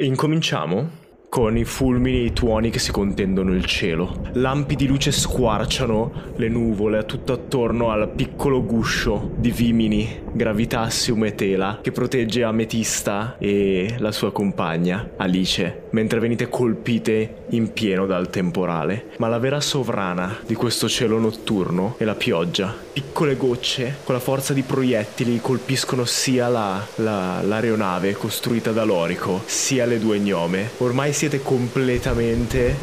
E incominciamo con i fulmini e i tuoni che si contendono il cielo. Lampi di luce squarciano le nuvole tutto attorno al piccolo guscio di Vimini, Gravitassium e Tela, che protegge Ametista e la sua compagna, Alice, mentre venite colpite in pieno dal temporale. Ma la vera sovrana di questo cielo notturno è la pioggia. Piccole gocce, con la forza di proiettili, colpiscono sia la, la, l'aeronave costruita da Lorico, sia le due gnome. Ormai siete completamente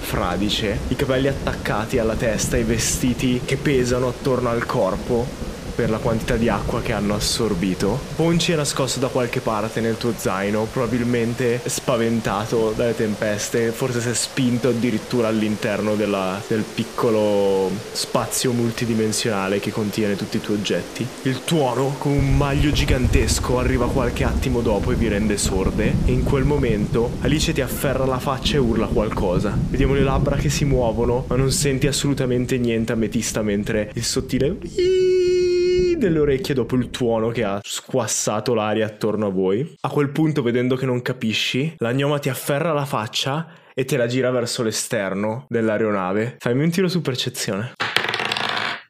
fradice, i capelli attaccati alla testa, i vestiti che pesano attorno al corpo per la quantità di acqua che hanno assorbito. Ponci è nascosto da qualche parte nel tuo zaino, probabilmente spaventato dalle tempeste, forse si è spinto addirittura all'interno della, del piccolo spazio multidimensionale che contiene tutti i tuoi oggetti. Il tuono, con un maglio gigantesco, arriva qualche attimo dopo e vi rende sorde e in quel momento Alice ti afferra la faccia e urla qualcosa. Vediamo le labbra che si muovono, ma non senti assolutamente niente ametista mentre il sottile delle orecchie dopo il tuono che ha squassato l'aria attorno a voi. A quel punto, vedendo che non capisci, la gnoma ti afferra la faccia e te la gira verso l'esterno dell'aeronave. Fammi un tiro su percezione.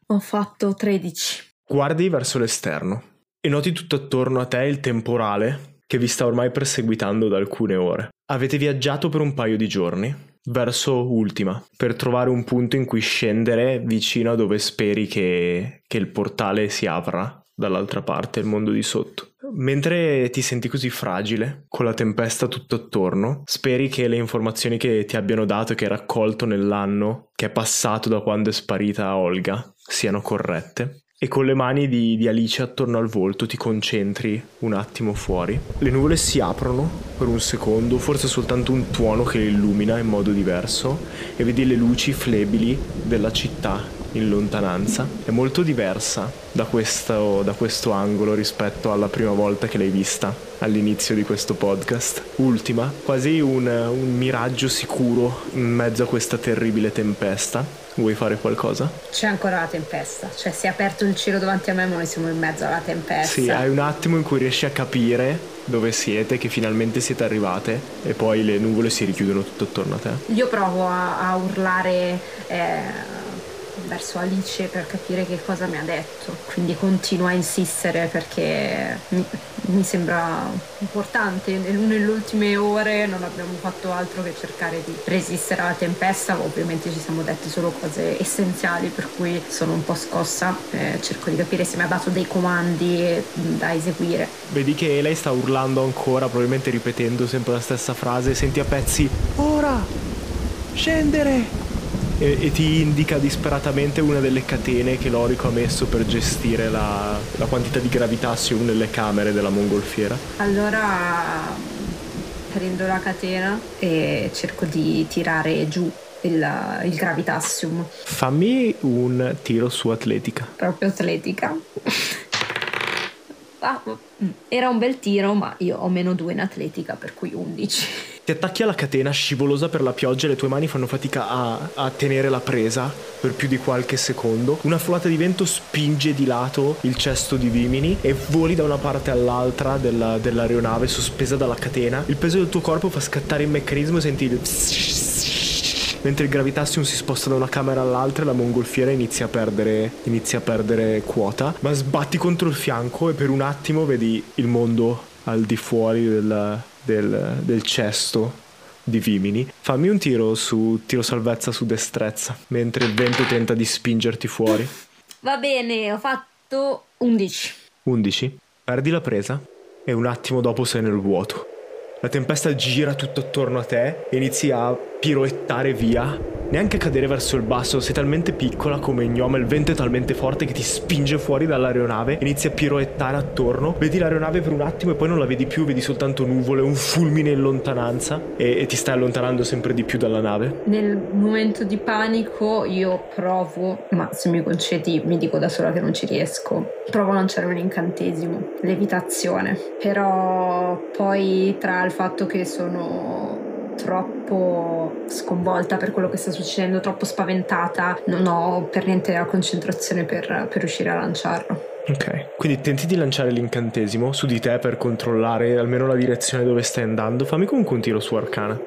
Ho fatto 13. Guardi verso l'esterno e noti tutto attorno a te il temporale che vi sta ormai perseguitando da alcune ore. Avete viaggiato per un paio di giorni verso Ultima per trovare un punto in cui scendere vicino a dove speri che, che il portale si apra dall'altra parte, il mondo di sotto. Mentre ti senti così fragile, con la tempesta tutto attorno, speri che le informazioni che ti abbiano dato e che hai raccolto nell'anno che è passato da quando è sparita Olga siano corrette e con le mani di, di, Alice attorno al volto ti concentri un attimo fuori. Le nuvole si aprono per un secondo, forse soltanto un tuono che le illumina in modo diverso e vedi le luci flebili della città in lontananza. È molto diversa da questo, da questo angolo rispetto alla prima volta che l'hai vista all'inizio di questo podcast. Ultima, quasi un, un miraggio sicuro in mezzo a questa terribile tempesta. Vuoi fare qualcosa? C'è ancora la tempesta, cioè si è aperto il cielo davanti a me ma noi siamo in mezzo alla tempesta. Sì, hai un attimo in cui riesci a capire dove siete, che finalmente siete arrivate e poi le nuvole si richiudono tutto attorno a te. Io provo a, a urlare... Eh verso Alice per capire che cosa mi ha detto. Quindi continuo a insistere perché mi, mi sembra importante. Nelle ultime ore non abbiamo fatto altro che cercare di resistere alla tempesta. Ovviamente ci siamo detti solo cose essenziali, per cui sono un po' scossa. Eh, cerco di capire se mi ha dato dei comandi da eseguire. Vedi che lei sta urlando ancora, probabilmente ripetendo sempre la stessa frase. Senti a pezzi: Ora! Scendere! E, e, ti indica disperatamente una delle catene che Lorico ha messo per gestire la, la quantità di gravitazione nelle camere della mongolfiera. Allora prendo la catena e cerco di tirare giù il, il gravitassium. Fammi un tiro su atletica. Proprio atletica. Ah, era un bel tiro, ma io ho meno due in atletica, per cui 11. Ti attacchi alla catena scivolosa per la pioggia e le tue mani fanno fatica a, a, tenere la presa per più di qualche secondo. Una folata di vento spinge di lato il cesto di Vimini e voli da una parte all'altra della, dell'aeronave sospesa dalla catena. Il peso del tuo corpo fa scattare il meccanismo e senti il mentre il gravitazium si sposta da una camera all'altra e la mongolfiera inizia a perdere, inizia a perdere quota. Ma sbatti contro il fianco e per un attimo vedi il mondo al di fuori del, del, del cesto di Vimini. Fammi un tiro su tiro salvezza su destrezza, mentre il vento tenta di spingerti fuori. Va bene, ho fatto 11. 11? Perdi la presa e un attimo dopo sei nel vuoto. La tempesta gira tutto attorno a te e inizi a piroettare via neanche cadere verso il basso, sei talmente piccola come gnome, il vento è talmente forte che ti spinge fuori dall'aeronave, inizi a piroettare attorno, vedi l'aeronave per un attimo e poi non la vedi più, vedi soltanto nuvole, un fulmine in lontananza e, e ti stai allontanando sempre di più dalla nave. Nel momento di panico io provo, ma se mi concedi mi dico da sola che non ci riesco, provo a lanciare un incantesimo, levitazione, però poi tra il fatto che sono troppo sconvolta per quello che sta succedendo, troppo spaventata, non ho per niente la concentrazione per, per riuscire a lanciarlo. Ok, quindi tenti di lanciare l'incantesimo su di te per controllare almeno la direzione dove stai andando. Fammi comunque un tiro su Arcana.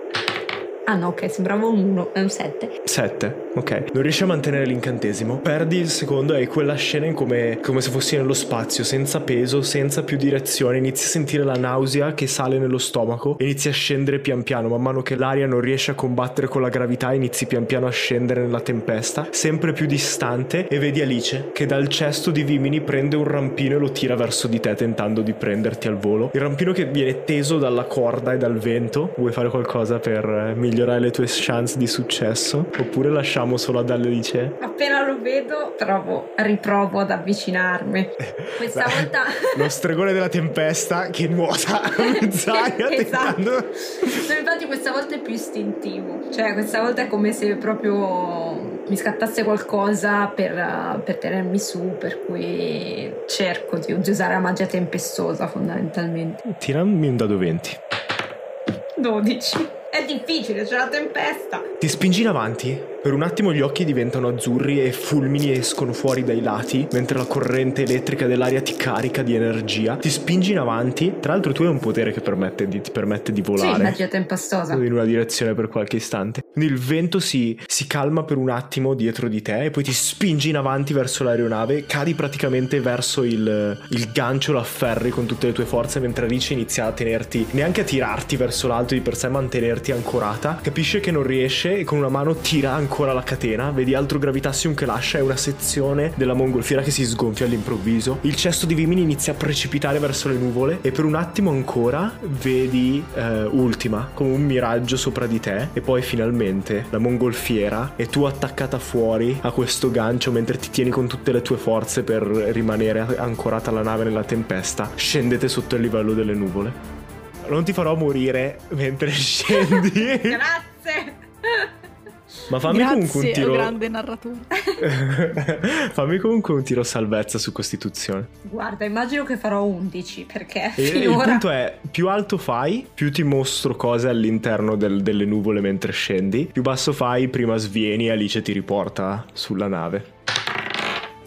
Ah no, ok, sembrava un 1, è un 7. 7, ok. Non riesci a mantenere l'incantesimo. Perdi il secondo e quella scena come, come se fossi nello spazio, senza peso, senza più direzione. Inizi a sentire la nausea che sale nello stomaco inizi a scendere pian piano. Man mano che l'aria non riesce a combattere con la gravità, inizi pian piano a scendere nella tempesta, sempre più distante e vedi Alice che dal cesto di vimini prende un rampino e lo tira verso di te tentando di prenderti al volo. Il rampino che viene teso dalla corda e dal vento. Vuoi fare qualcosa per eh, migliorare migliorare le tue chance di successo? Oppure lasciamo solo ad Alice? Appena lo vedo, provo, riprovo ad avvicinarmi. Questa Beh, volta. Lo stregone della tempesta che nuota mezz'aria. esatto. Tentando... infatti, questa volta è più istintivo. Cioè, questa volta è come se proprio mi scattasse qualcosa per, per tenermi su, per cui cerco di, di usare la magia tempestosa fondamentalmente. Tirami un dado 20. 12. È difficile, c'è la tempesta. Ti spingi in avanti per un attimo gli occhi diventano azzurri e fulmini escono fuori dai lati, mentre la corrente elettrica dell'aria ti carica di energia. Ti spingi in avanti. Tra l'altro, tu hai un potere che permette di, ti permette di volare. Sì, magia tempestosa. In una direzione per qualche istante. Quindi il vento si, si calma per un attimo dietro di te e poi ti spingi in avanti verso l'aeronave. Cadi praticamente verso il, il gancio, lo afferri con tutte le tue forze, mentre Alice inizia a tenerti, neanche a tirarti verso l'alto di per sé, mantenerti ancorata. Capisce che non riesce e con una mano tira ancora ancora la catena, vedi altro gravitassium che lascia, è una sezione della mongolfiera che si sgonfia all'improvviso. Il cesto di Vimini inizia a precipitare verso le nuvole e per un attimo ancora vedi eh, Ultima come un miraggio sopra di te e poi finalmente la mongolfiera e tu attaccata fuori a questo gancio mentre ti tieni con tutte le tue forze per rimanere ancorata alla nave nella tempesta, scendete sotto il livello delle nuvole. Non ti farò morire mentre scendi. Grazie. Ma fammi Grazie, comunque un tiro. grande narratore. fammi comunque un tiro salvezza su Costituzione. Guarda, immagino che farò 11 perché. E finora... Il punto è: più alto fai, più ti mostro cose all'interno del, delle nuvole mentre scendi. Più basso fai, prima svieni e Alice ti riporta sulla nave.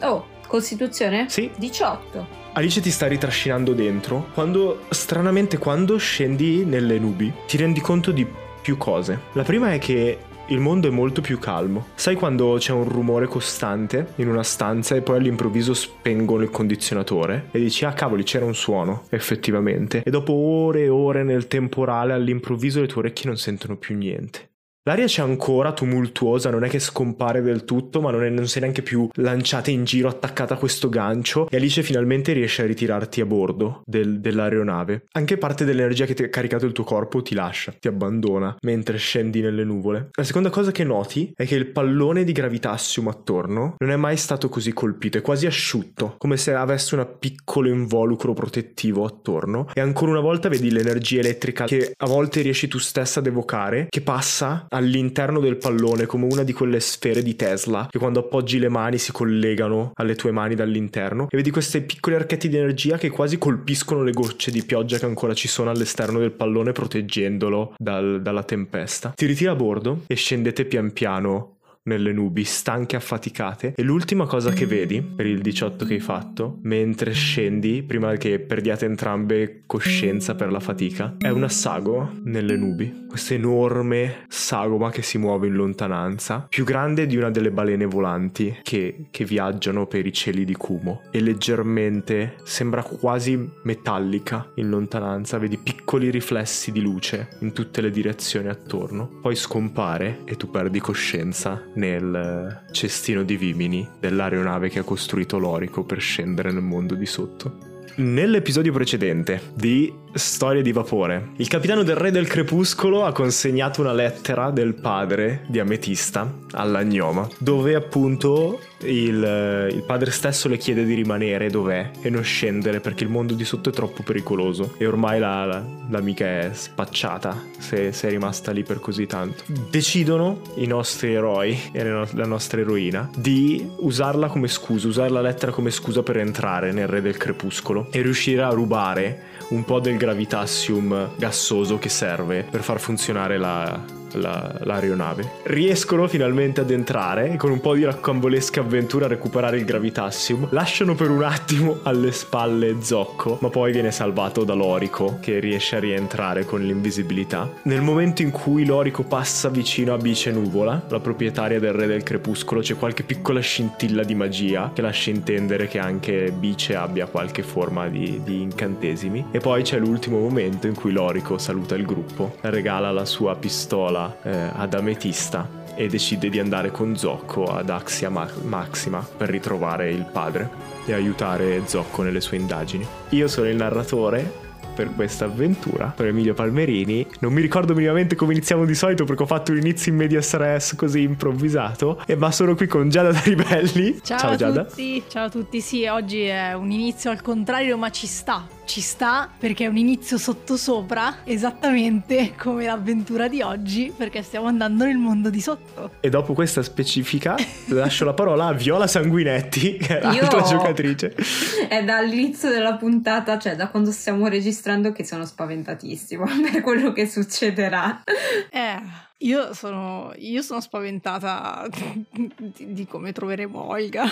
Oh, Costituzione? Sì. 18. Alice ti sta ritrascinando dentro. Quando, stranamente, quando scendi nelle nubi, ti rendi conto di più cose. La prima è che il mondo è molto più calmo. Sai quando c'è un rumore costante in una stanza e poi all'improvviso spengono il condizionatore e dici ah cavoli c'era un suono effettivamente e dopo ore e ore nel temporale all'improvviso le tue orecchie non sentono più niente. L'aria c'è ancora tumultuosa, non è che scompare del tutto, ma non, è, non sei neanche più lanciata in giro, attaccata a questo gancio. E Alice finalmente riesce a ritirarti a bordo del, dell'aeronave. Anche parte dell'energia che ti ha caricato il tuo corpo ti lascia, ti abbandona mentre scendi nelle nuvole. La seconda cosa che noti è che il pallone di gravitassium attorno non è mai stato così colpito, è quasi asciutto, come se avesse un piccolo involucro protettivo attorno. E ancora una volta vedi l'energia elettrica che a volte riesci tu stessa ad evocare, che passa all'interno del pallone come una di quelle sfere di Tesla che quando appoggi le mani si collegano alle tue mani dall'interno e vedi questi piccoli archetti di energia che quasi colpiscono le gocce di pioggia che ancora ci sono all'esterno del pallone proteggendolo dal, dalla tempesta. Ti ritira a bordo e scendete pian piano nelle nubi, stanche affaticate. E l'ultima cosa che vedi per il 18 che hai fatto, mentre scendi, prima che perdiate entrambe coscienza per la fatica, è una sago nelle nubi. Questa enorme sagoma che si muove in lontananza, più grande di una delle balene volanti che, che viaggiano per i cieli di Kumo. E leggermente sembra quasi metallica in lontananza, vedi piccoli riflessi di luce in tutte le direzioni attorno. Poi scompare e tu perdi coscienza nel cestino di vimini dell'aeronave che ha costruito l'Orico per scendere nel mondo di sotto. Nell'episodio precedente di Storie di vapore, il capitano del Re del Crepuscolo ha consegnato una lettera del padre di Ametista alla gnoma, dove appunto il, il, padre stesso le chiede di rimanere dov'è e non scendere perché il mondo di sotto è troppo pericoloso e ormai la, la, l'amica è spacciata se, se, è rimasta lì per così tanto. Decidono i nostri eroi e la nostra eroina di usarla come scusa, usare la lettera come scusa per entrare nel Re del Crepuscolo e riuscire a rubare un po' del gravitassium gassoso che serve per far funzionare la, la, l'aeronave. Riescono finalmente ad entrare e con un po' di raccambolesca avventura a recuperare il Gravitassium. Lasciano per un attimo alle spalle Zocco, ma poi viene salvato da Lorico che riesce a rientrare con l'invisibilità. Nel momento in cui Lorico passa vicino a Bice Nuvola, la proprietaria del Re del Crepuscolo, c'è qualche piccola scintilla di magia che lascia intendere che anche Bice abbia qualche forma di, di incantesimi. E poi c'è l'ultimo momento in cui Lorico saluta il gruppo, regala la sua pistola eh, ad Ametista e decide di andare con Zocco ad Axia Ma- Maxima per ritrovare il padre e aiutare Zocco nelle sue indagini. Io sono il narratore per questa avventura. Sono Emilio Palmerini. Non mi ricordo minimamente come iniziamo di solito perché ho fatto un inizio in media stress così improvvisato. E ma sono qui con Giada da Ribelli. Ciao, Ciao a Giada. tutti. Ciao a tutti. Sì, oggi è un inizio al contrario, ma ci sta ci sta perché è un inizio sottosopra, esattamente come l'avventura di oggi, perché stiamo andando nel mondo di sotto. E dopo questa specifica lascio la parola a Viola Sanguinetti, che è l'altra Io... giocatrice. È dall'inizio della puntata, cioè da quando stiamo registrando, che sono spaventatissimo per quello che succederà. Eh. Io sono, io sono spaventata di, di come troveremo Olga,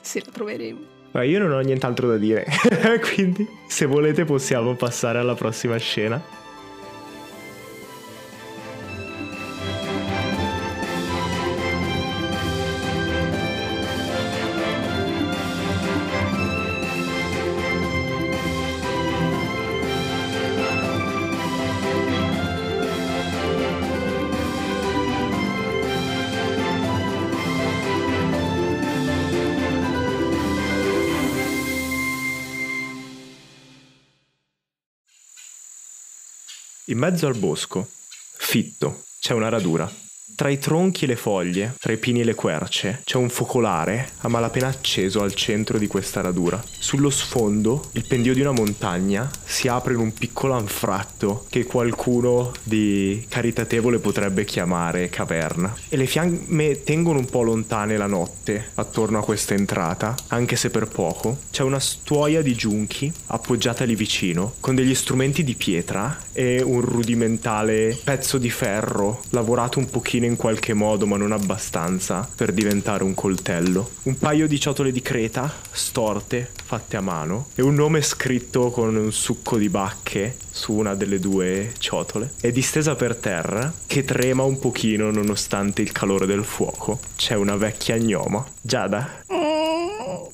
se la troveremo. Ma io non ho nient'altro da dire, quindi se volete possiamo passare alla prossima scena. In mezzo al bosco, fitto, c'è una radura. Tra i tronchi e le foglie, tra i pini e le querce, c'è un focolare a malapena acceso al centro di questa radura. Sullo sfondo, il pendio di una montagna si apre in un piccolo anfratto che qualcuno di caritatevole potrebbe chiamare caverna. E le fiamme tengono un po' lontane la notte attorno a questa entrata, anche se per poco. C'è una stuoia di giunchi appoggiata lì vicino, con degli strumenti di pietra e un rudimentale pezzo di ferro lavorato un pochino in qualche modo, ma non abbastanza, per diventare un coltello. Un paio di ciotole di creta, storte, fatte a mano, e un nome scritto con un succo di bacche su una delle due ciotole. È distesa per terra, che trema un pochino nonostante il calore del fuoco. C'è una vecchia gnoma. Giada,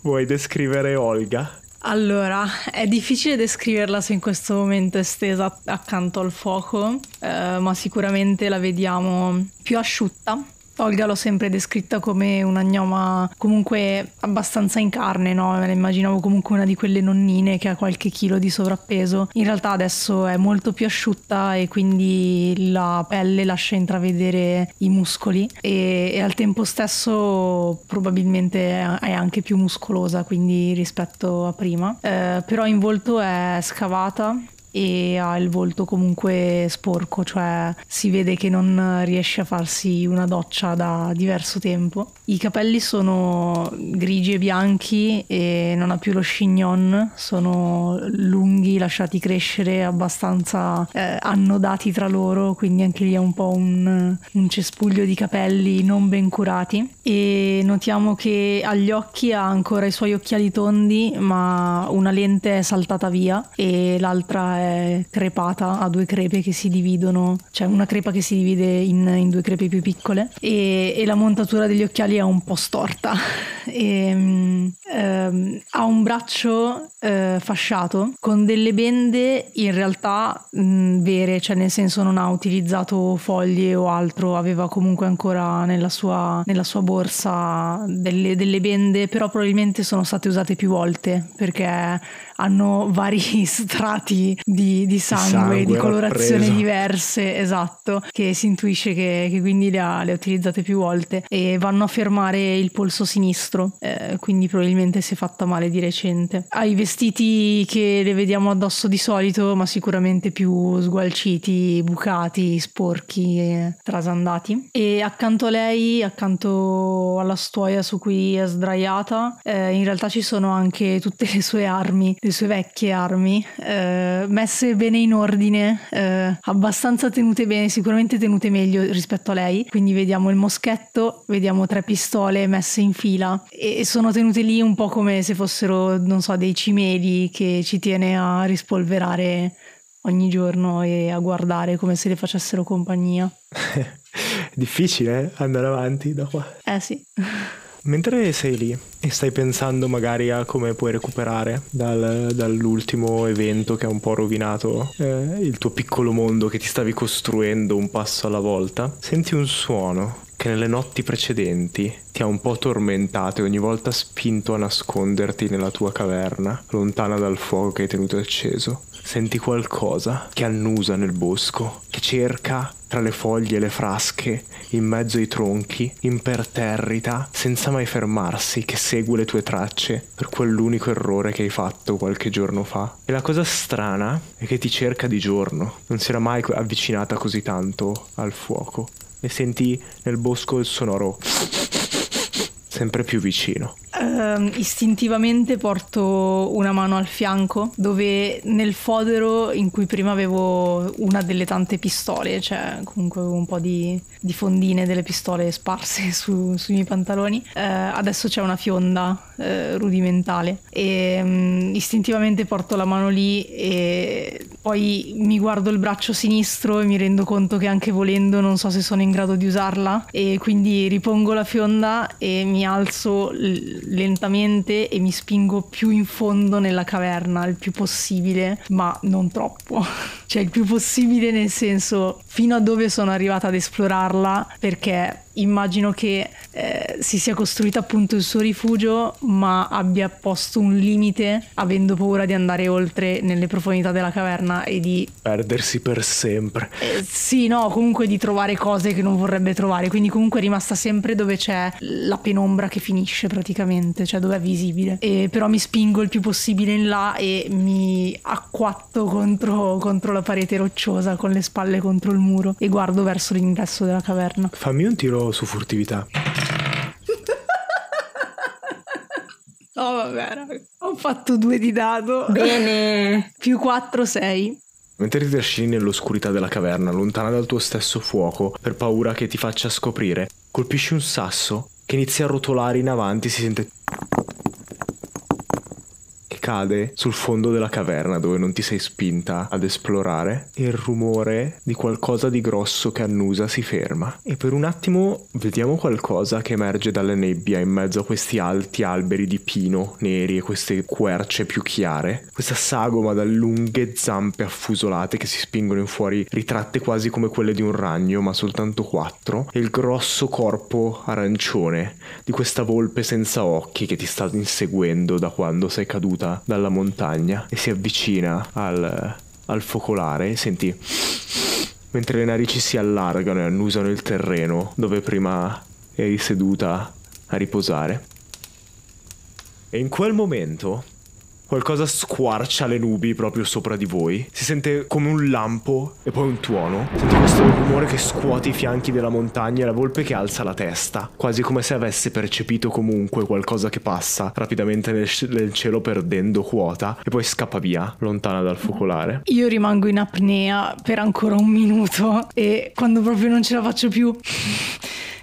vuoi descrivere Olga? Allora, è difficile descriverla se in questo momento è stesa accanto al fuoco, eh, ma sicuramente la vediamo più asciutta, Olga l'ho sempre descritta come una gnoma comunque abbastanza in carne, no? Me la immaginavo comunque una di quelle nonnine che ha qualche chilo di sovrappeso. In realtà adesso è molto più asciutta e quindi la pelle lascia intravedere i muscoli e, e al tempo stesso probabilmente è anche più muscolosa, quindi rispetto a prima. Eh, però in volto è scavata e ha il volto comunque sporco, cioè si vede che non riesce a farsi una doccia da diverso tempo. I capelli sono grigi e bianchi e non ha più lo chignon, sono lunghi, lasciati crescere abbastanza eh, annodati tra loro, quindi anche lì è un po' un, un cespuglio di capelli non ben curati e notiamo che agli occhi ha ancora i suoi occhiali tondi ma una lente è saltata via e l'altra è crepata, ha due crepe che si dividono, cioè una crepa che si divide in, in due crepe più piccole e, e, la montatura degli occhiali è un po' storta. E, ehm, ha un braccio eh, fasciato con delle bende in realtà mh, vere, cioè nel senso non ha utilizzato foglie o altro, aveva comunque ancora nella sua, nella sua borsa delle, delle bende, però probabilmente sono state usate più volte perché hanno vari strati di, di sangue, sangue, di colorazioni diverse, esatto, che si intuisce che, che quindi le ha, le ha, utilizzate più volte e vanno a fermare il polso sinistro, eh, quindi probabilmente si è fatta male di recente. Ha i vestiti che le vediamo addosso di solito, ma sicuramente più sgualciti, bucati, sporchi e trasandati. E accanto a lei, accanto alla stuoia su cui è sdraiata, eh, in realtà ci sono anche tutte le sue armi le sue vecchie armi eh, messe bene in ordine, eh, abbastanza tenute bene, sicuramente tenute meglio rispetto a lei. Quindi vediamo il moschetto, vediamo tre pistole messe in fila e sono tenute lì un po' come se fossero, non so, dei cimeli che ci tiene a rispolverare ogni giorno e a guardare come se le facessero compagnia. Difficile eh, andare avanti da qua. Eh sì. Mentre sei lì e stai pensando magari a come puoi recuperare dal, dall'ultimo evento che ha un po' rovinato eh, il tuo piccolo mondo che ti stavi costruendo un passo alla volta, senti un suono che nelle notti precedenti ti ha un po' tormentato e ogni volta spinto a nasconderti nella tua caverna, lontana dal fuoco che hai tenuto acceso. Senti qualcosa che annusa nel bosco, che cerca tra le foglie e le frasche, in mezzo ai tronchi, imperterrita, senza mai fermarsi, che segue le tue tracce per quell'unico errore che hai fatto qualche giorno fa. E la cosa strana è che ti cerca di giorno, non si era mai avvicinata così tanto al fuoco. E senti nel bosco il sonoro sempre più vicino. Uh, istintivamente porto una mano al fianco dove nel fodero in cui prima avevo una delle tante pistole, cioè comunque avevo un po' di, di fondine delle pistole sparse su, sui miei pantaloni, uh, adesso c'è una fionda uh, rudimentale e um, istintivamente porto la mano lì e poi mi guardo il braccio sinistro e mi rendo conto che anche volendo non so se sono in grado di usarla e quindi ripongo la fionda e mi alzo lentamente e mi spingo più in fondo nella caverna il più possibile, ma non troppo. cioè il più possibile nel senso fino a dove sono arrivata ad esplorarla perché immagino che eh, si sia costruita appunto il suo rifugio, ma abbia posto un limite avendo paura di andare oltre nelle profondità della caverna e di perdersi per sempre. Eh, sì, no, comunque di trovare cose che non vorrebbe trovare, quindi comunque è rimasta sempre dove c'è la penombra che finisce praticamente, cioè dove è visibile. E però mi spingo il più possibile in là e mi acquatto contro, contro la parete rocciosa con le spalle contro il muro e guardo verso l'ingresso della caverna. Fammi un tiro su furtività. Oh vabbè, raga. ho fatto due di dado. Bene. Più 4, 6. Mentre ti trascini nell'oscurità della caverna, lontana dal tuo stesso fuoco, per paura che ti faccia scoprire, colpisci un sasso che inizia a rotolare in avanti, si sente cade sul fondo della caverna dove non ti sei spinta ad esplorare. E il rumore di qualcosa di grosso che annusa si ferma. E per un attimo vediamo qualcosa che emerge dalle nebbia in mezzo a questi alti alberi di pino neri e queste querce più chiare. Questa sagoma dalle lunghe zampe affusolate che si spingono in fuori ritratte quasi come quelle di un ragno ma soltanto quattro. E il grosso corpo arancione di questa volpe senza occhi che ti sta inseguendo da quando sei caduta dalla montagna e si avvicina al, al focolare senti mentre le narici si allargano e annusano il terreno dove prima eri seduta a riposare. E in quel momento Qualcosa squarcia le nubi proprio sopra di voi. Si sente come un lampo e poi un tuono. Senti questo rumore che scuote i fianchi della montagna e la volpe che alza la testa, quasi come se avesse percepito comunque qualcosa che passa rapidamente nel, nel cielo perdendo quota e poi scappa via, lontana dal focolare. Io rimango in apnea per ancora un minuto e quando proprio non ce la faccio più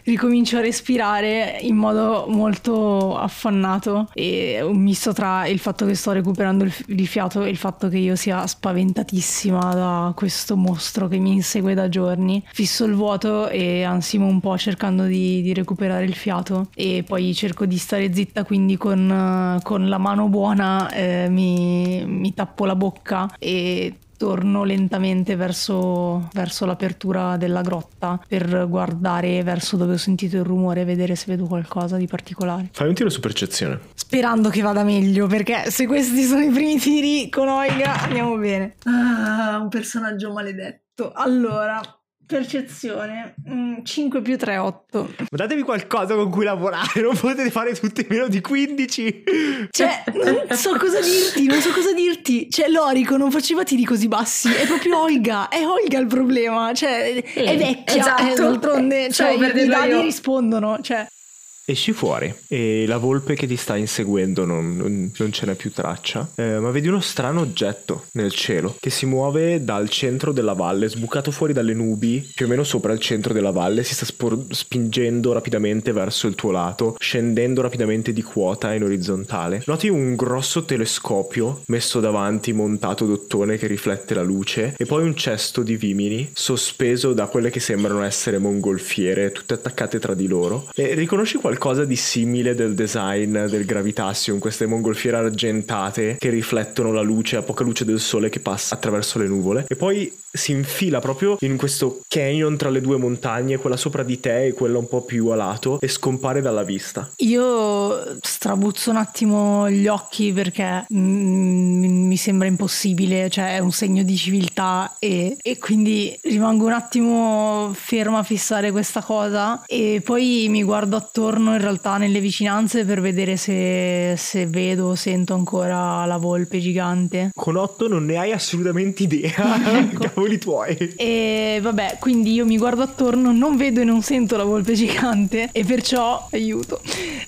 ricomincio a respirare in modo molto affannato e un misto tra il fatto che sto recuperando il, il fiato e il fatto che io sia spaventatissima da questo mostro che mi insegue da giorni. Fisso il vuoto e ansimo un po' cercando di, di recuperare il fiato e poi cerco di stare zitta quindi con, con la mano buona eh, mi, mi tappo la bocca e torno lentamente verso, verso, l'apertura della grotta per guardare verso dove ho sentito il rumore e vedere se vedo qualcosa di particolare. Fai un tiro su percezione. Sperando che vada meglio, perché se questi sono i primi tiri con Oiga andiamo bene. Ah, un personaggio maledetto. Allora, Percezione mm, 5 più 3, 8. Ma datevi qualcosa con cui lavorare, non potete fare tutti meno di 15. Cioè, non so cosa dirti, non so cosa dirti. Cioè, Lorico non faceva tiri così bassi, è proprio Olga, è Olga il problema. Cioè, è vecchia, esatto. è d'altronde, cioè, i, i dadi rispondono, cioè... Esci fuori e la volpe che ti sta inseguendo non, non, non ce n'è più traccia, eh, ma vedi uno strano oggetto nel cielo che si muove dal centro della valle, sbucato fuori dalle nubi, più o meno sopra il centro della valle, si sta spor- spingendo rapidamente verso il tuo lato, scendendo rapidamente di quota in orizzontale. Noti un grosso telescopio messo davanti, montato d'ottone che riflette la luce, e poi un cesto di vimini sospeso da quelle che sembrano essere mongolfiere, tutte attaccate tra di loro. E riconosci qualcosa qualcosa di simile del design del Gravitassium, queste mongolfiere argentate che riflettono la luce, a poca luce del sole che passa attraverso le nuvole. E poi si infila proprio in questo canyon tra le due montagne, quella sopra di te e quella un po' più a lato, e scompare dalla vista. Io strabuzzo un attimo gli occhi perché mm, mi sembra impossibile, cioè è un segno di civiltà e, e quindi rimango un attimo ferma a fissare questa cosa e poi mi guardo attorno in realtà nelle vicinanze per vedere se, se vedo o sento ancora la volpe gigante. Con otto non ne hai assolutamente idea. ecco cavoli tuoi. E vabbè, quindi io mi guardo attorno, non vedo e non sento la volpe gigante e perciò, aiuto,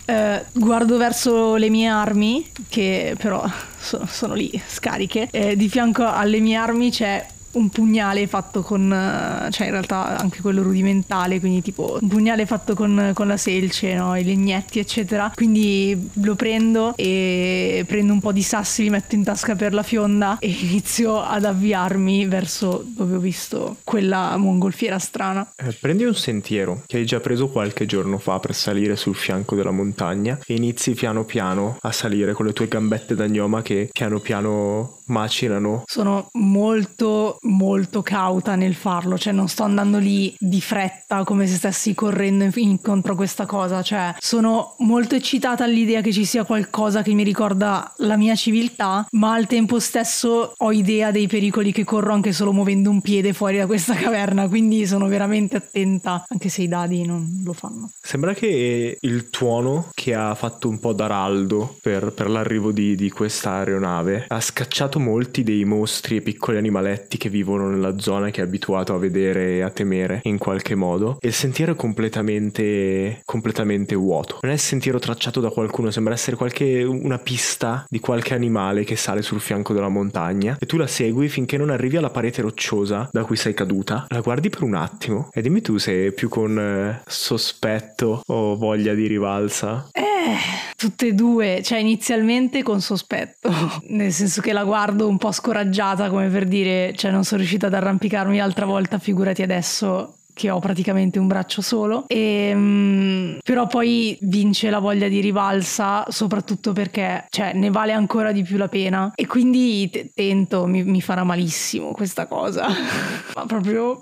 eh, guardo verso le mie armi, che però sono, sono lì scariche. Eh, di fianco alle mie armi c'è un pugnale fatto con, eh, cioè in realtà anche quello rudimentale, quindi tipo un pugnale fatto con, con la selce, no? i legnetti eccetera. Quindi lo prendo e prendo un po' di sassi, li metto in tasca per la fionda e inizio ad avviarmi verso dove ho visto quella mongolfiera strana. Eh, prendi un sentiero che hai già preso qualche giorno fa per salire sul fianco della montagna e inizi piano piano a salire con le tue gambette da gnoma che piano piano macinano. Sono molto molto cauta nel farlo, cioè non sto andando lì di fretta come se stessi correndo incontro a questa cosa, cioè sono molto eccitata all'idea che ci sia qualcosa che mi ricorda la mia civiltà, ma al tempo stesso ho idea dei pericoli che corro anche solo muovendo un piede fuori da questa caverna, quindi sono veramente attenta, anche se i dadi non lo fanno. Sembra che il tuono che ha fatto un po' d'araldo per, per l'arrivo di, di questa aeronave ha scacciato molti dei mostri e piccoli animaletti che vivono nella zona che è abituato a vedere e a temere in qualche modo. E il sentiero è completamente, completamente vuoto. Non è il sentiero tracciato da qualcuno, sembra essere qualche, una pista di qualche animale che sale sul fianco della montagna. E tu la segui finché non arrivi alla parete rocciosa da cui sei caduta. La guardi per un attimo e dimmi tu se più con eh, sospetto o voglia di rivalsa. Eh, tutte e due, cioè inizialmente con sospetto, nel senso che la guardo un po' scoraggiata come per dire, cioè non sono riuscita ad arrampicarmi l'altra volta, figurati adesso che ho praticamente un braccio solo. E, um, però poi vince la voglia di rivalsa soprattutto perché cioè, ne vale ancora di più la pena. E quindi tento mi, mi farà malissimo questa cosa. Ma proprio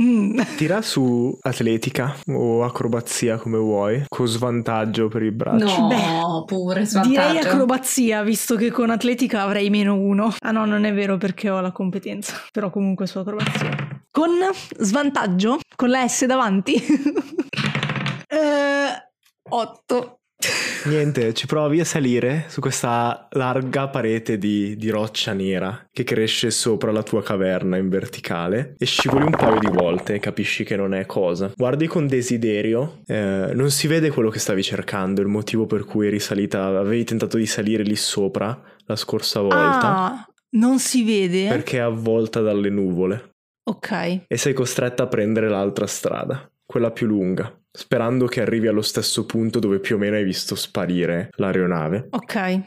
Mm. Tira su atletica o acrobazia come vuoi, con svantaggio per il braccio. No, Beh, pure svantaggio. Direi acrobazia, visto che con atletica avrei meno uno. Ah no, non è vero perché ho la competenza, però comunque su acrobazia. Con svantaggio, con la S davanti. eh, 8. Niente, ci provi a salire su questa larga parete di, di, roccia nera che cresce sopra la tua caverna in verticale e scivoli un paio di volte capisci che non è cosa. Guardi con desiderio, eh, non si vede quello che stavi cercando, il motivo per cui eri salita, avevi tentato di salire lì sopra la scorsa volta. Ah, non si vede? Perché è avvolta dalle nuvole. Ok. E sei costretta a prendere l'altra strada, quella più lunga sperando che arrivi allo stesso punto dove più o meno hai visto sparire l'aeronave. Ok.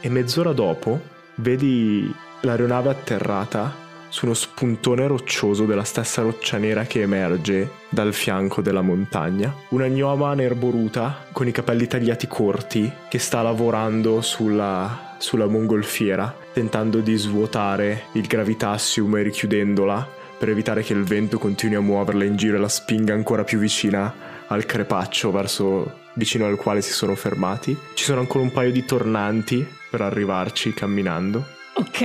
E mezz'ora dopo vedi l'aeronave atterrata su uno spuntone roccioso della stessa roccia nera che emerge dal fianco della montagna. Una gnoma nerboruta con i capelli tagliati corti che sta lavorando sulla, sulla mongolfiera tentando di svuotare il gravitassium e richiudendola per evitare che il vento continui a muoverla in giro e la spinga ancora più vicina al crepaccio verso vicino al quale si sono fermati. Ci sono ancora un paio di tornanti per arrivarci camminando. Ok,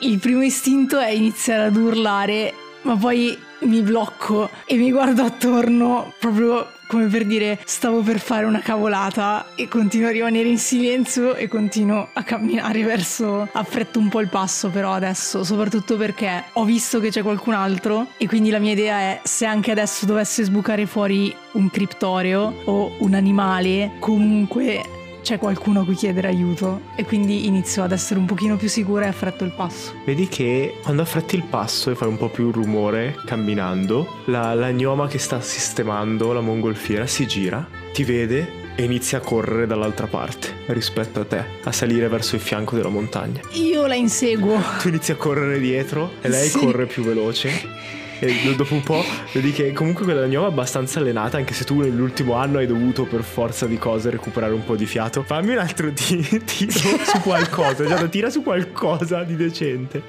il primo istinto è iniziare ad urlare, ma poi mi blocco e mi guardo attorno proprio come per dire stavo per fare una cavolata e continuo a rimanere in silenzio e continuo a camminare verso affretto un po' il passo però adesso, soprattutto perché ho visto che c'è qualcun altro e quindi la mia idea è se anche adesso dovesse sbucare fuori un criptoreo o un animale, comunque c'è qualcuno a cui chiedere aiuto e quindi inizio ad essere un pochino più sicura e affretto il passo. Vedi che quando affretti il passo e fai un po' più rumore camminando, la, la gnoma che sta sistemando la mongolfiera si gira, ti vede e inizia a correre dall'altra parte rispetto a te, a salire verso il fianco della montagna. Io la inseguo. Tu inizi a correre dietro e lei Sì. corre più veloce. E dopo un po' vedi che comunque quella gnoma è abbastanza allenata, anche se tu nell'ultimo anno hai dovuto per forza di cose recuperare un po' di fiato. Fammi un altro ti- tiro su qualcosa, Giada, tira su qualcosa di decente.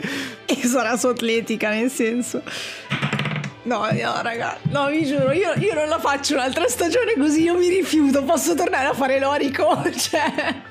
E sarà su atletica, nel senso. No, no, raga, no, vi giuro, io, io non la faccio un'altra stagione così, io mi rifiuto, posso tornare a fare l'orico, cioè...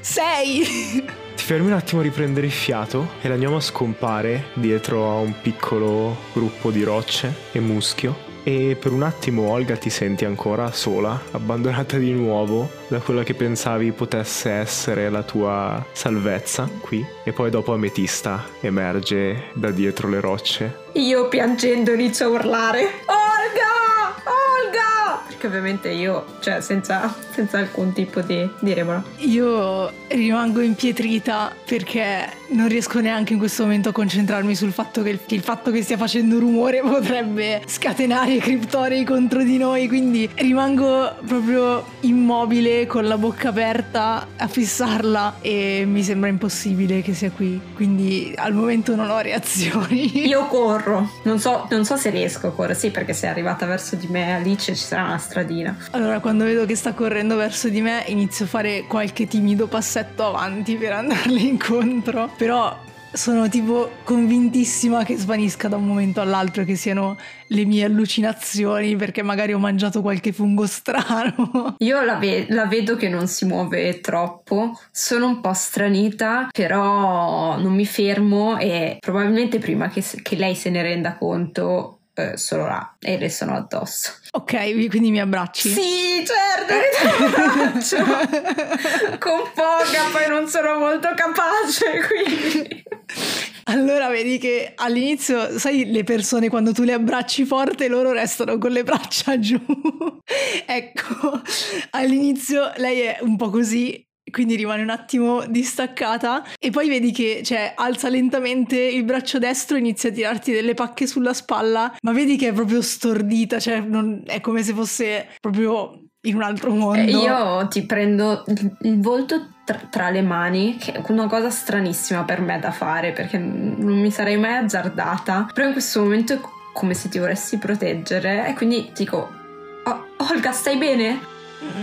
Sei! Fermi un attimo a riprendere il fiato e la gnoma scompare dietro a un piccolo gruppo di rocce e muschio. E per un attimo Olga ti senti ancora sola, abbandonata di nuovo da quella che pensavi potesse essere la tua salvezza qui. E poi dopo Ametista emerge da dietro le rocce. Io piangendo inizio a urlare Olga! Olga! Perché ovviamente io, cioè senza, senza alcun tipo di, di remora. Io rimango impietrita perché non riesco neanche in questo momento a concentrarmi sul fatto che il, che il fatto che stia facendo rumore potrebbe scatenare i criptorei contro di noi, quindi rimango proprio immobile con la bocca aperta a fissarla e mi sembra impossibile che sia qui, quindi al momento non ho reazioni. Io corro, non so, non so se riesco a correre, sì perché se è arrivata verso di me Alice ci sarà una stradina. Allora, quando vedo che sta correndo verso di me, inizio a fare qualche timido passetto avanti per andarle incontro. Però sono tipo convintissima che svanisca da un momento all'altro che siano le mie allucinazioni perché magari ho mangiato qualche fungo strano. Io la, ve- la vedo che non si muove troppo, sono un po' stranita, però non mi fermo e probabilmente prima che, se- che lei se ne renda conto eh, sono là e le sono addosso. ok, quindi mi abbracci. Sì, certo ti abbraccio. Con poca, poi non sono molto capace, quindi... Allora vedi che all'inizio, sai, le persone quando tu le abbracci forte, loro restano con le braccia giù. ecco, all'inizio lei è un po' così. Quindi rimane un attimo distaccata e poi vedi che cioè, alza lentamente il braccio destro e inizia a tirarti delle pacche sulla spalla, ma vedi che è proprio stordita, cioè non- è come se fosse proprio in un altro mondo. Eh, Io ti prendo il, volto tra, tra le mani, che è una cosa stranissima per me da fare perché non mi sarei mai azzardata. Però in questo momento è come se ti volessi proteggere e quindi dico: "Oh, Olga, stai bene?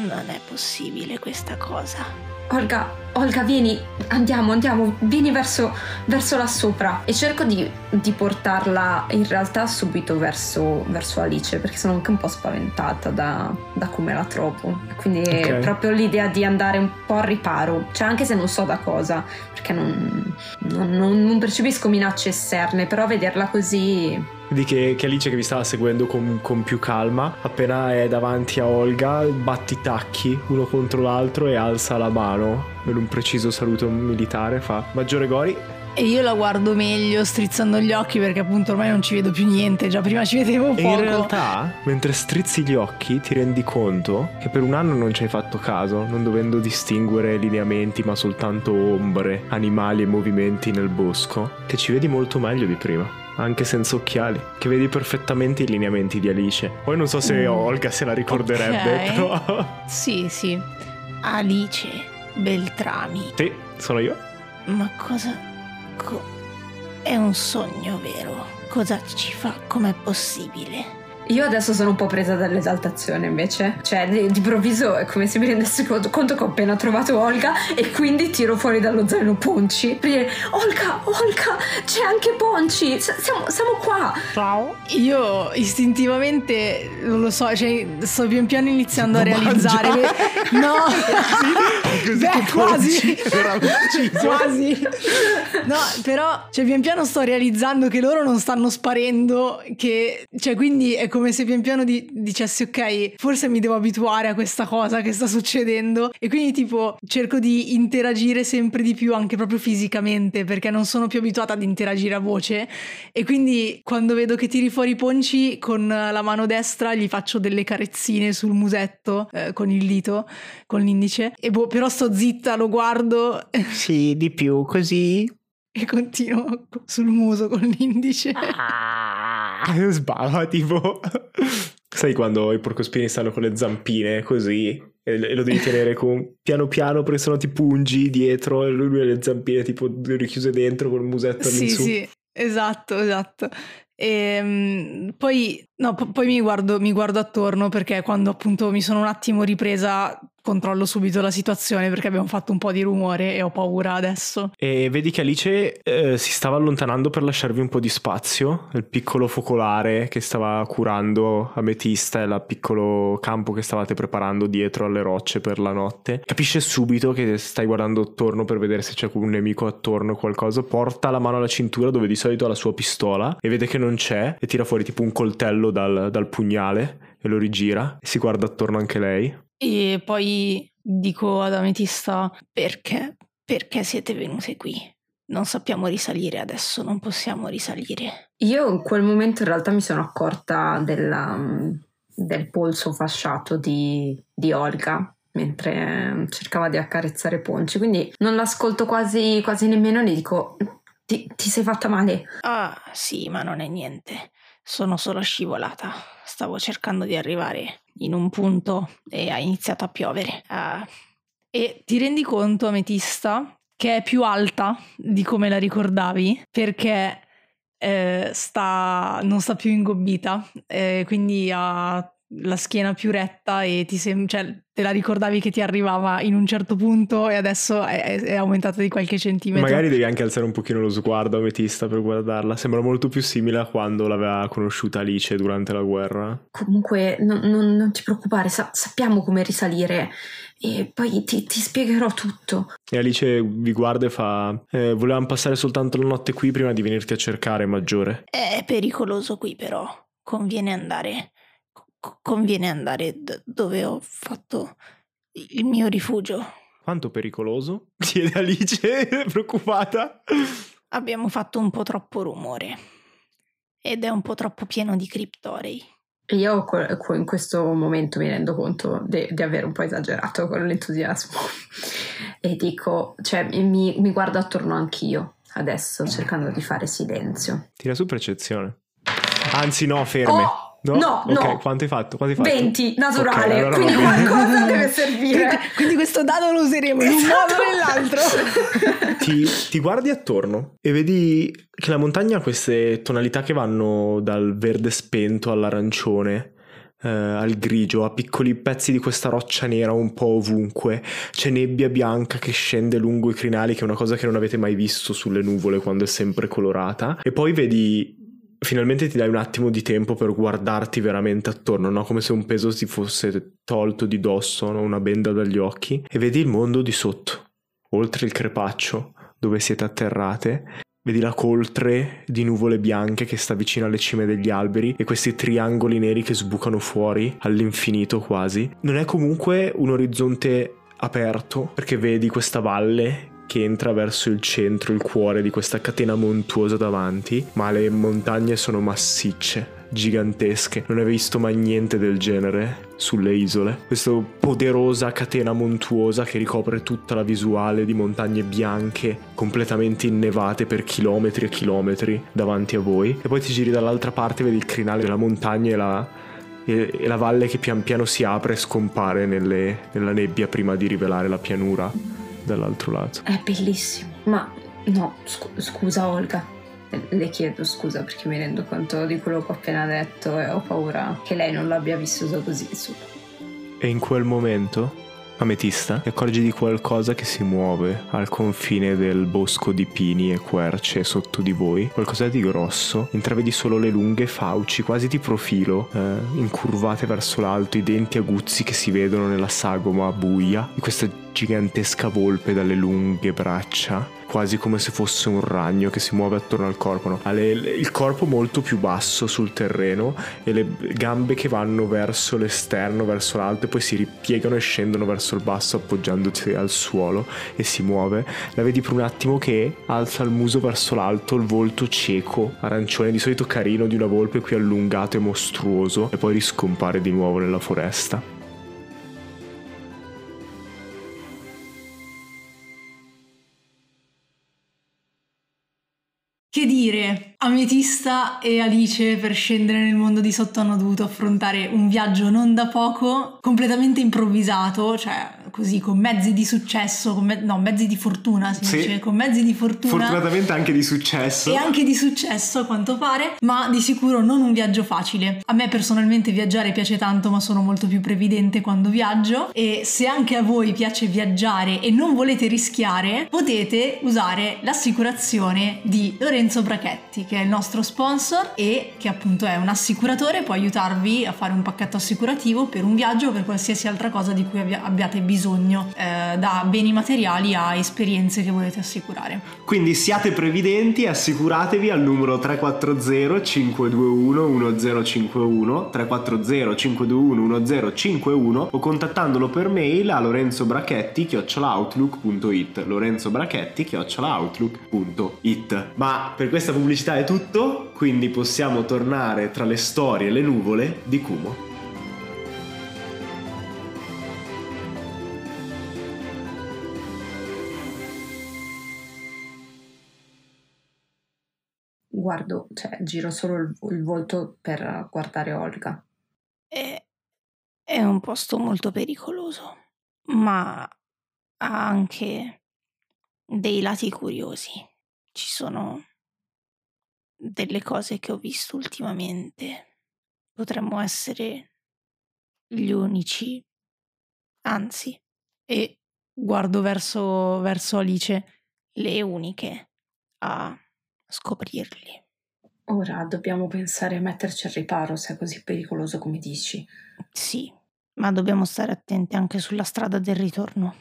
Non è possibile questa cosa. Olga, Olga, vieni, andiamo, andiamo, vieni verso, verso là sopra. E cerco di, di portarla in realtà subito verso, verso Alice, perché sono anche un po' spaventata da, da come la trovo. Quindi Ok. proprio l'idea di andare un po' al riparo, cioè anche se non so da cosa, perché non, non- non- non percepisco minacce esterne, però vederla così... Vedi che, che Alice che vi stava seguendo con, con più calma, appena è davanti a Olga, batti i tacchi uno contro l'altro e alza la mano. Per un preciso saluto militare, fa Maggiore Gori, E io la guardo meglio, strizzando gli occhi, perché appunto ormai non ci vedo più niente. Già prima ci vedevo poco. E in realtà, mentre strizzi gli occhi, ti rendi conto che per un anno non ci hai fatto caso, non dovendo distinguere lineamenti, ma soltanto ombre, animali e movimenti nel bosco, che ci vedi molto meglio di prima. Anche senza occhiali, che vedi perfettamente i lineamenti di Alice. Poi non so se Mm. Olga se la ricorderebbe, Ok. però. Sì, sì. Alice Beltrami. sì, sono io. Ma cosa... co- È un sogno vero? Cosa ci fa? Com'è possibile? Io adesso sono un po' presa dall'esaltazione invece, cioè di, di improvviso è come se mi rendessi conto, che ho appena trovato Olga e quindi tiro fuori dallo zaino Ponci per dire Olga, Olga, c'è anche Ponci, S- siamo, siamo qua. Ciao. Io istintivamente, non lo so, cioè, sto pian piano iniziando a realizzare. che- No, Così Beh, che quasi. Quasi. No, però, cioè, pian piano sto realizzando che loro non stanno sparendo, che, cioè, quindi è come se pian piano di- dicessi ok, forse mi devo abituare a questa cosa che sta succedendo e quindi tipo cerco di interagire sempre di più anche proprio fisicamente perché non sono più abituata ad interagire a voce. E quindi quando vedo che tiri fuori i ponci con la mano destra gli faccio delle carezzine sul musetto eh, con il dito, con l'indice. E boh, però sto zitta, lo guardo. Sì, di più, così. e continuo sul muso con l'indice. Ah, sbava, tipo. Sai quando i porcospini stanno con le zampine così e lo devi tenere con piano piano perché sennò ti pungi dietro e lui ha le zampine tipo richiuse dentro con il musetto Sì, all'insù. sì, esatto, esatto. E poi, no, po- poi mi guardo, mi guardo attorno perché quando appunto mi sono un attimo ripresa controllo subito la situazione perché abbiamo fatto un po' di rumore e ho paura adesso. E vedi che Alice eh, si stava allontanando per lasciarvi un po' di spazio, il piccolo focolare che stava curando Ametista e il piccolo campo che stavate preparando dietro alle rocce per la notte. Capisce subito che stai guardando attorno per vedere se c'è un nemico attorno o qualcosa, porta la mano alla cintura dove di solito ha la sua pistola e vede che non c'è e tira fuori tipo un coltello dal, dal pugnale e lo rigira e si guarda attorno anche lei. E poi dico ad Ametista perché? Perché siete venute qui? Non sappiamo risalire adesso, non possiamo risalire. Io in quel momento in realtà mi sono accorta della- del polso fasciato di, di Olga mentre cercava di accarezzare Ponci, quindi non l'ascolto quasi, quasi nemmeno e gli dico ti, ti sei fatta male? Ah, sì, ma non è niente. Sono solo scivolata. Stavo cercando di arrivare in un punto e ha iniziato a piovere. Ah, E ti rendi conto, Ametista, che è più alta di come la ricordavi perché eh, sta, non sta più ingobbita, eh, quindi ha la schiena più retta e ti sem- cioè, te la ricordavi che ti arrivava in un certo punto e adesso è, è aumentata di qualche centimetro. Magari devi anche alzare un pochino lo sguardo Ametista per guardarla, sembra molto più simile a quando l'aveva conosciuta Alice durante la guerra. Comunque non, non- non ti preoccupare, sa- sappiamo come risalire e poi ti, ti spiegherò tutto. E Alice vi guarda e fa: eh, Volevamo passare soltanto la notte qui prima di venirti a cercare, maggiore. È pericoloso qui però, conviene andare, conviene andare d- dove ho fatto il mio rifugio. Quanto pericoloso? chiede Alice, preoccupata. Abbiamo fatto un po' troppo rumore ed è un po' troppo pieno di criptorei. Io in questo momento mi rendo conto de- di aver un po' esagerato con l'entusiasmo e dico, cioè mi, mi guardo attorno anch'io adesso cercando di fare silenzio. Tira su percezione. Anzi, no, ferme. Oh, No? no, Ok, no. quanto hai fatto? Quanto hai fatto? 20 naturale, Ok, allora quindi qualcosa deve servire. Quindi questo dado lo useremo in un modo o nell'altro. ti, ti guardi attorno e vedi che la montagna ha queste tonalità che vanno dal verde spento all'arancione. eh, al grigio, a piccoli pezzi di questa roccia nera un po' ovunque. C'è nebbia bianca che scende lungo i crinali, che è una cosa che non avete mai visto sulle nuvole quando è sempre colorata. E poi vedi. Finalmente ti dai un attimo di tempo per guardarti veramente attorno, no? Come se un peso ti fosse tolto di dosso, no? una benda dagli occhi, e vedi il mondo di sotto oltre il crepaccio dove siete atterrate, vedi la coltre di nuvole bianche che sta vicino alle cime degli alberi e questi triangoli neri che sbucano fuori all'infinito quasi. Non è comunque un orizzonte aperto perché vedi questa valle che entra verso il centro, il cuore di questa catena montuosa davanti, ma le montagne sono massicce, gigantesche. Non hai visto mai niente del genere sulle isole. Questa poderosa catena montuosa che ricopre tutta la visuale di montagne bianche, completamente innevate per chilometri e chilometri davanti a voi. E poi ti giri dall'altra parte, vedi il crinale della montagna e la, e la valle che pian piano si apre e scompare nelle- nella nebbia prima di rivelare la pianura dall'altro lato. È bellissimo. Ma no, scu- scusa Olga. Le chiedo scusa perché mi rendo conto di quello che ho appena detto e ho paura che lei non l'abbia vissuto così su. E in quel momento, Ametista, ti accorgi di qualcosa che si muove al confine del bosco di pini e querce sotto di voi. Qualcosa di grosso. Intravedi solo le lunghe fauci, quasi di profilo, eh, incurvate verso l'alto, i denti aguzzi che si vedono nella sagoma buia di questa gigantesca volpe dalle lunghe braccia. Quasi come se fosse un ragno che si muove attorno al corpo. No? Ha le, il corpo molto più basso sul terreno e le gambe che vanno verso l'esterno, verso l'alto e poi si ripiegano e scendono verso il basso appoggiandosi al suolo e si muove. La vedi per un attimo che alza il muso verso l'alto, il volto cieco, arancione, di solito carino di una volpe qui allungato e mostruoso e poi riscompare di nuovo nella foresta. Che dire, Ametista e Alice per scendere nel mondo di sotto hanno dovuto affrontare un viaggio non da poco, completamente improvvisato, cioè così con mezzi di successo, me- no, mezzi di fortuna si sì. dice, con mezzi di fortuna. Fortunatamente anche di successo. E anche di successo a quanto pare, ma di sicuro non un viaggio facile. A me personalmente viaggiare piace tanto, ma sono molto più previdente quando viaggio e se anche a voi piace viaggiare e non volete rischiare, potete usare l'assicurazione di Lorenzo Brachetti, che è il nostro sponsor e che appunto è un assicuratore, può aiutarvi a fare un pacchetto assicurativo per un viaggio o per qualsiasi altra cosa di cui abbiate bisogno bisogno eh, da beni materiali a esperienze che volete assicurare. Quindi siate previdenti e assicuratevi al numero 340 521 1051 340 521 1051 o contattandolo per mail a Lorenzo Brachetti chiocciolaoutlook.it Lorenzo Brachetti chiocciolaoutlook.it Ma per questa pubblicità è tutto, quindi possiamo tornare tra le storie e le nuvole di Kumo. Guardo, cioè giro solo il, il volto per guardare Olga. È, è un posto molto pericoloso, ma ha anche dei lati curiosi. Ci sono delle cose che ho visto ultimamente. Potremmo essere gli unici, anzi, e guardo verso, verso Alice, le uniche a scoprirli. Ora dobbiamo pensare a metterci al riparo se è così pericoloso come dici. Sì, ma dobbiamo stare attenti anche sulla strada del ritorno.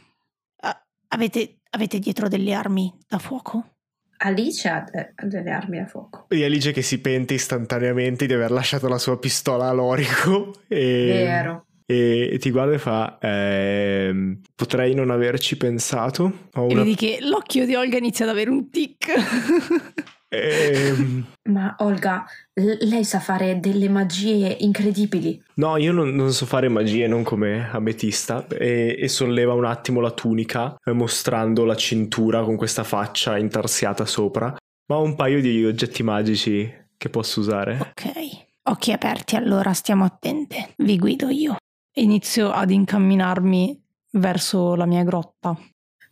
Ah, avete, avete dietro delle armi da fuoco? Alice ha de- delle armi da fuoco. E Alice che si pente istantaneamente di aver lasciato la sua pistola a Lorico. E... Vero. E, ti guarda e fa: ehm, Potrei non averci pensato. Una... E vedi che l'occhio di Olga inizia ad avere un tic. Ehm... Ma Olga, lei sa fare delle magie incredibili. No, io non, non so fare magie, non come Ametista. E, e, solleva un attimo la tunica, eh, mostrando la cintura con questa faccia intarsiata sopra. Ma ho un paio di oggetti magici che posso usare. Ok. Occhi aperti, allora stiamo attente. Vi guido io. Inizio ad incamminarmi verso la mia grotta.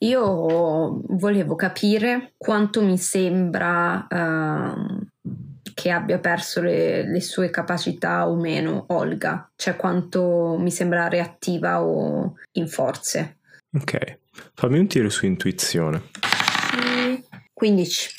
Io volevo capire quanto mi sembra uh, che abbia perso le, le, sue capacità o meno Olga, cioè quanto mi sembra reattiva o in forze. Ok, fammi un tiro su intuizione. 15.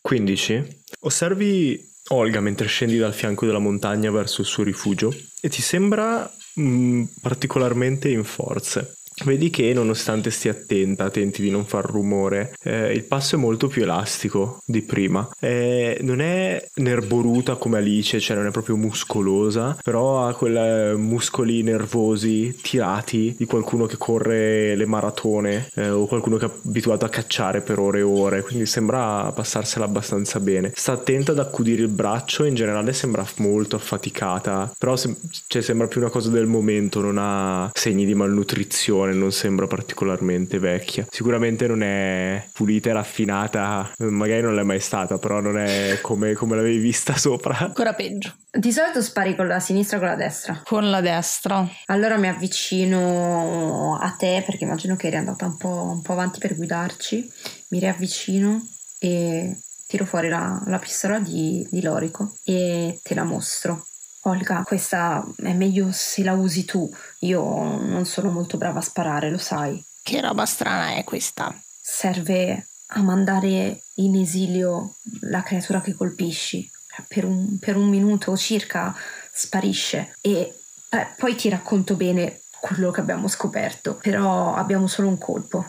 15? Osservi Olga mentre scendi dal fianco della montagna verso il suo rifugio e ti sembra mh, mm, particolarmente in forze. Vedi che nonostante stia attenta, tenti di non far rumore, eh, il passo è molto più elastico di prima. Eh, non è nerboruta come Alice, cioè non è proprio muscolosa, però ha quei muscoli nervosi tirati di qualcuno che corre le maratone eh, o qualcuno che è abituato a cacciare per ore e ore, quindi sembra passarsela abbastanza bene. Sta attenta ad accudire il braccio, in generale sembra molto affaticata, però se- cioè, sembra più una cosa del momento, non ha segni di malnutrizione giovane, non sembra particolarmente vecchia. Sicuramente non è pulita e raffinata, magari non l'è mai stata, però non è come, come l'avevi vista sopra. Ancora peggio. Di solito spari con la sinistra o con la destra? Con la destra. Allora mi avvicino a te perché immagino che eri andata un po', un po avanti per guidarci. Mi riavvicino e tiro fuori la, la pistola di, di Lorico e te la mostro. Olga, questa è meglio se la usi tu. Io non sono molto brava a sparare, lo sai. Che roba strana è questa? Serve a mandare in esilio la creatura che colpisci. Per un, per un minuto circa sparisce e eh, poi ti racconto bene quello che abbiamo scoperto. Però abbiamo solo un colpo.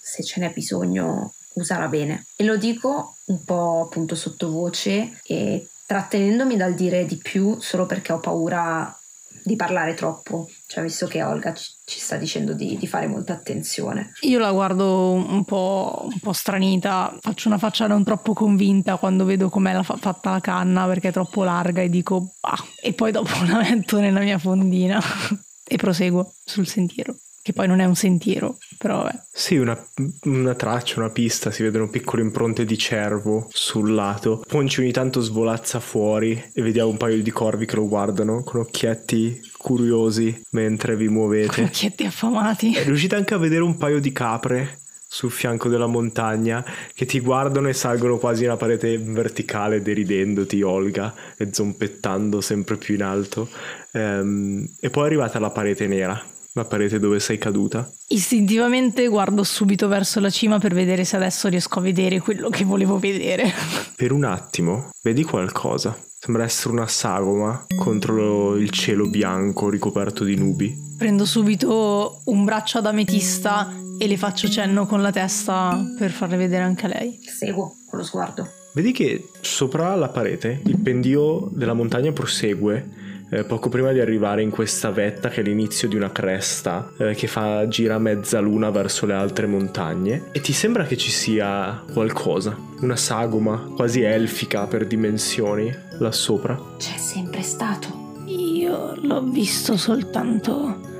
Se ce n'è bisogno usarla bene. E lo dico un po' appunto sottovoce e trattenendomi dal dire di più solo perché ho paura di parlare troppo, cioè visto che Olga ci, ci sta dicendo di, di, fare molta attenzione. Io la guardo un po', un po', stranita, faccio una faccia non troppo convinta quando vedo com'è la fa- fatta la canna perché è troppo larga e dico bah, e poi dopo la metto nella mia fondina e proseguo sul sentiero che poi non è un sentiero, però vabbè. Sì, una, una, traccia, una pista, si vedono piccole impronte di cervo sul lato. Ponci ogni tanto svolazza fuori e vediamo un paio di corvi che lo guardano con occhietti curiosi mentre vi muovete. Occhietti affamati. E riuscite anche a vedere un paio di capre sul fianco della montagna che ti guardano e salgono quasi una parete verticale deridendoti Olga e zompettando sempre più in alto ehm, e poi è arrivata la parete nera la parete dove sei caduta? Istintivamente guardo subito verso la cima per vedere se adesso riesco a vedere quello che volevo vedere. Per un attimo vedi qualcosa. Sembra essere una sagoma contro il cielo bianco ricoperto di nubi. Prendo subito un braccio ad ametista e le faccio cenno con la testa per farle vedere anche a lei. Seguo con lo sguardo. Vedi che sopra la parete il pendio della montagna prosegue eh, poco prima di arrivare in questa vetta che è l'inizio di una cresta eh, che fa gira mezza luna verso le altre montagne e ti sembra che ci sia qualcosa, una sagoma quasi elfica per dimensioni là sopra. C'è sempre stato. Io l'ho visto soltanto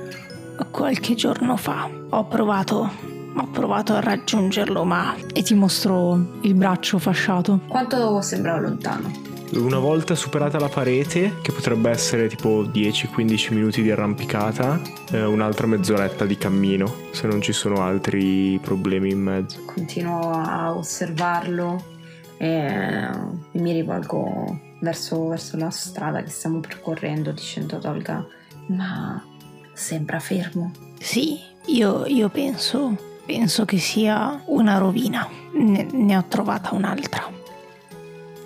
qualche giorno fa. Ho provato ho provato a raggiungerlo, ma... E ti mostro il braccio fasciato. Quanto sembrava lontano? Una volta superata la parete, che potrebbe essere tipo 10-15 minuti di arrampicata, eh, un'altra mezz'oretta di cammino, se non ci sono altri problemi in mezzo. Continuo a osservarlo e mi rivolgo verso, verso la strada che stiamo percorrendo dicendo ad Olga, ma sembra fermo. Sì, io, io penso, penso che sia una rovina. Ne, ne ho trovata un'altra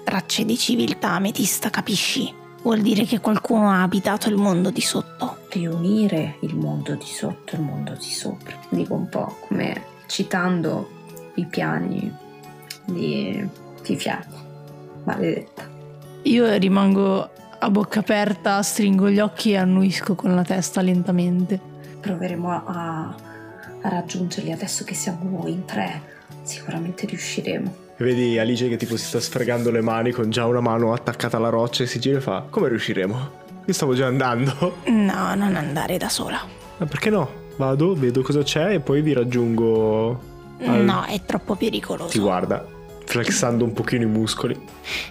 tracce di civiltà ametista, capisci? Vuol dire che qualcuno ha abitato il mondo di sotto. Riunire il mondo di sotto e il mondo di sopra. Dico un po' come citando i piani di Fifiani. Maledetta. Io rimango a bocca aperta, stringo gli occhi e annuisco con la testa lentamente. Proveremo a, a raggiungerli adesso che siamo in tre. Sicuramente riusciremo. Vedi Alice che tipo si sta sfregando le mani con già una mano attaccata alla roccia e si gira e fa come riusciremo? Io stavo già andando. No, non andare da sola. Ma perché no? Vado, vedo cosa c'è e poi vi raggiungo. Al... No, è troppo pericoloso. Ti guarda, flexando un pochino i muscoli.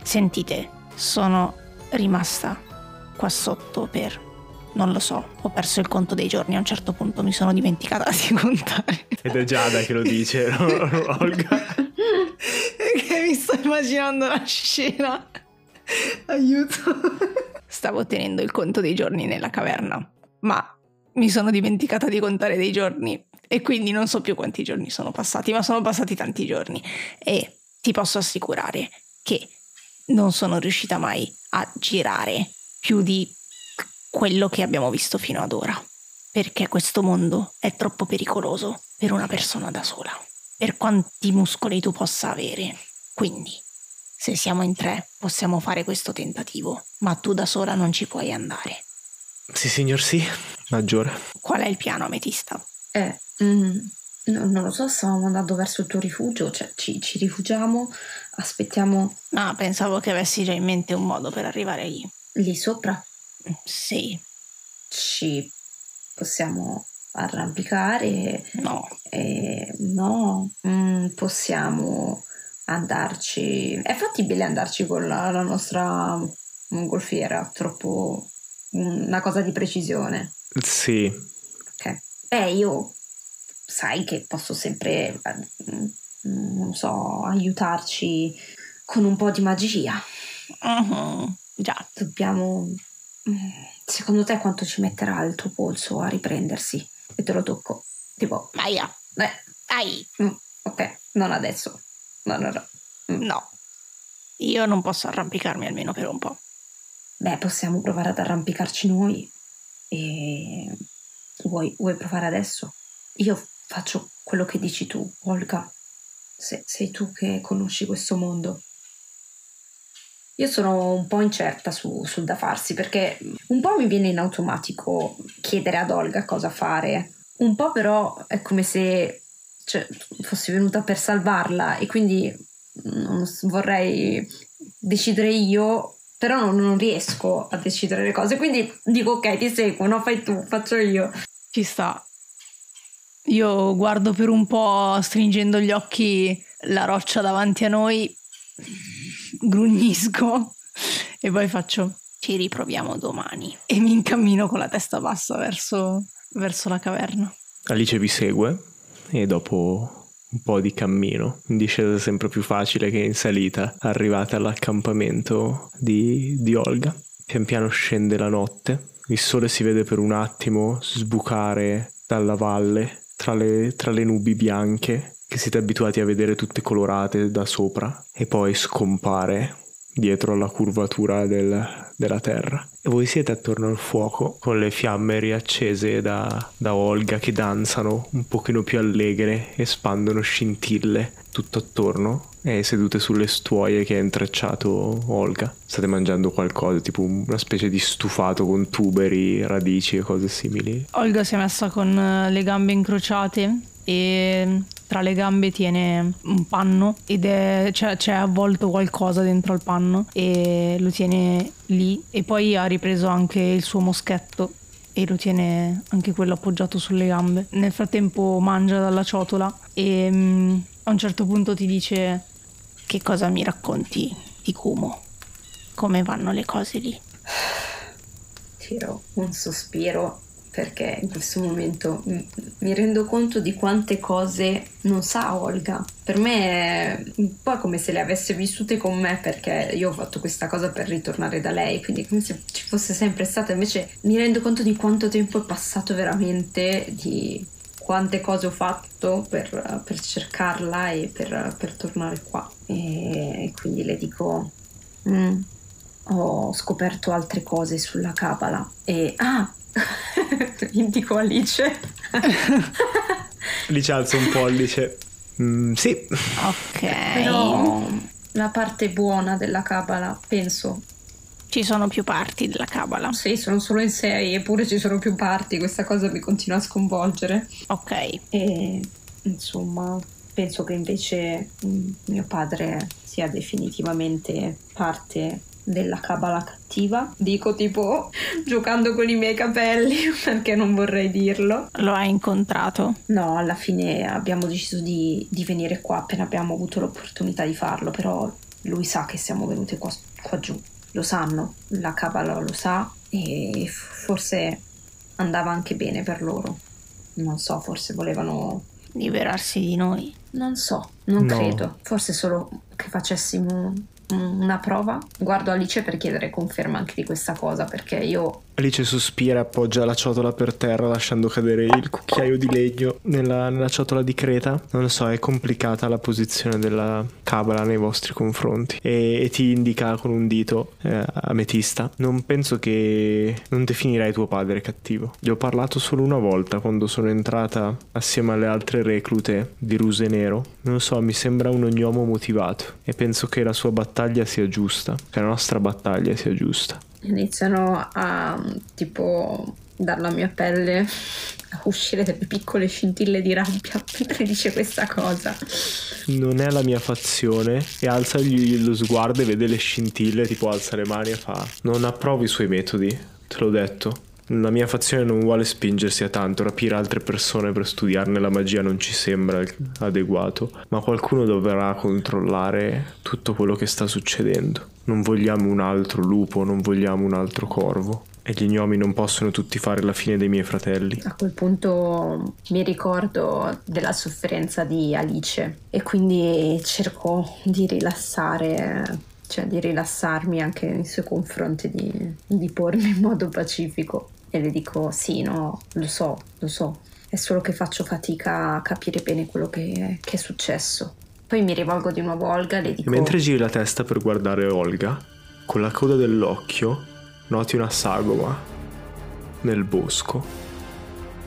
Sentite, sono rimasta qua sotto per non lo so, ho perso il conto dei giorni, a un certo punto mi sono dimenticata di contare. Ed è Giada che lo dice, Olga. Perché mi sto immaginando la scena. Aiuto. Stavo tenendo il conto dei giorni nella caverna, ma mi sono dimenticata di contare dei giorni e quindi non so più quanti giorni sono passati, ma sono passati tanti giorni e ti posso assicurare che non sono riuscita mai a girare più di quello che abbiamo visto fino ad ora, perché questo mondo è troppo pericoloso per una persona da sola per quanti muscoli tu possa avere. Quindi, se siamo in tre, possiamo fare questo tentativo, ma tu da sola non ci puoi andare. Sì, signor, sì, maggiore. Qual è il piano, Ametista? Eh, mm, no, non lo so, stavamo andando verso il tuo rifugio, cioè ci, ci rifugiamo, aspettiamo... Ah, pensavo che avessi già in mente un modo per arrivare lì. Lì sopra? Sì. Ci possiamo arrampicare. No. Eh, no, mm, possiamo andarci. È fattibile andarci con la, la nostra mongolfiera, troppo una cosa di precisione. Sì. Ok. Beh, io sai che posso sempre, mm, non so, aiutarci con un po' di magia. Uh-huh. Già. Dobbiamo. Mm, secondo te quanto ci metterà il tuo polso a riprendersi? e te lo tocco. Tipo, Aia. Eh. Ai. Mm, ok, non adesso. No, no, no. Mm. No. Io non posso arrampicarmi almeno per un po'. Beh, possiamo provare ad arrampicarci noi. E vuoi, vuoi provare adesso? Io faccio quello che dici tu, Olga. se, sei tu che conosci questo mondo. Io sono un po' incerta su, sul da farsi perché un po' mi viene in automatico chiedere ad Olga cosa fare, un po' però è come se cioè, fossi venuta per salvarla e quindi non vorrei decidere io, però non, non riesco a decidere le cose, quindi dico ok ti seguo, no fai tu, faccio io. Ci sta. Io guardo per un po' stringendo gli occhi la roccia davanti a noi grugnisco e poi faccio ci riproviamo domani e mi incammino con la testa bassa verso, verso la caverna. Alice vi segue e dopo un po' di cammino, in discesa sempre più facile che in salita, arrivate all'accampamento di, di Olga. Pian piano scende la notte, il sole si vede per un attimo sbucare dalla valle tra le, tra le nubi bianche che siete abituati a vedere tutte colorate da sopra e poi scompare dietro alla curvatura del, della terra. E voi siete attorno al fuoco con le fiamme riaccese da, da Olga che danzano un pochino più allegre, espandono scintille tutto attorno e sedute sulle stuoie che ha intrecciato Olga. State mangiando qualcosa, tipo una specie di stufato con tuberi, radici e cose simili. Olga si è messa con le gambe incrociate e tra le gambe tiene un panno ed è, cioè, c'è avvolto qualcosa dentro al panno e lo tiene lì e poi ha ripreso anche il suo moschetto e lo tiene anche quello appoggiato sulle gambe. Nel frattempo mangia dalla ciotola e um, a un certo punto ti dice che cosa mi racconti di Kumo? Come vanno le cose lì? Tiro un sospiro perché in questo momento mi rendo conto di quante cose non sa Olga. Per me è un po' come se le avesse vissute con me perché io ho fatto questa cosa per ritornare da lei, quindi come se ci fosse sempre stata. Invece mi rendo conto di quanto tempo è passato veramente, di quante cose ho fatto per, per cercarla e per, per, tornare qua. E quindi le dico... Mm, ho scoperto altre cose sulla Kabbalah e ah Indico Alice. Alice alza un pollice. Mm, sì. Ok. Però la parte buona della Kabbalah, penso. Ci sono più parti della Kabbalah. Sì, sono solo in sei, eppure ci sono più parti. Questa cosa mi continua a sconvolgere. Ok. E insomma, penso che invece mm, mio padre sia definitivamente parte della cabala cattiva. Dico tipo giocando con i miei capelli perché non vorrei dirlo. Lo hai incontrato? No, alla fine abbiamo deciso di, di venire qua appena abbiamo avuto l'opportunità di farlo, però lui sa che siamo venuti qua, qua giù. Lo sanno, la cabala lo sa e forse andava anche bene per loro. Non so, forse volevano liberarsi di noi. Non so, non no. credo. Forse solo che facessimo una prova. Guardo Alice per chiedere conferma anche di questa cosa perché io Alice sospira e appoggia la ciotola per terra lasciando cadere il cucchiaio di legno nella, nella ciotola di creta. Non so, è complicata la posizione della cabala nei vostri confronti e, e ti indica con un dito eh, ametista. Non penso che non definirai tuo padre cattivo. Gli ho parlato solo una volta quando sono entrata assieme alle altre reclute di Ruse Nero. Non so, mi sembra un ognomo motivato e penso che la sua battaglia sia giusta, che la nostra battaglia sia giusta iniziano a tipo dalla mia pelle a uscire delle piccole scintille di rabbia mentre dice questa cosa. Non è la mia fazione e alza lo sguardo e vede le scintille, tipo alza le mani e fa non approvo i suoi metodi, te l'ho detto. La mia fazione non vuole spingersi a tanto, rapire altre persone per studiarne la magia non ci sembra adeguato, ma qualcuno dovrà controllare tutto quello che sta succedendo. Non vogliamo un altro lupo, non vogliamo un altro corvo. E gli gnomi non possono tutti fare la fine dei miei fratelli. A quel punto mi ricordo della sofferenza di Alice e quindi cerco di rilassare, cioè di rilassarmi anche nei suoi confronti, di, di pormi in modo pacifico. E le dico sì, no, lo so, lo so. È solo che faccio fatica a capire bene quello che, che è successo. Poi mi rivolgo di nuovo a Olga e le dico... Mentre giri la testa per guardare Olga, con la coda dell'occhio noti una sagoma nel bosco.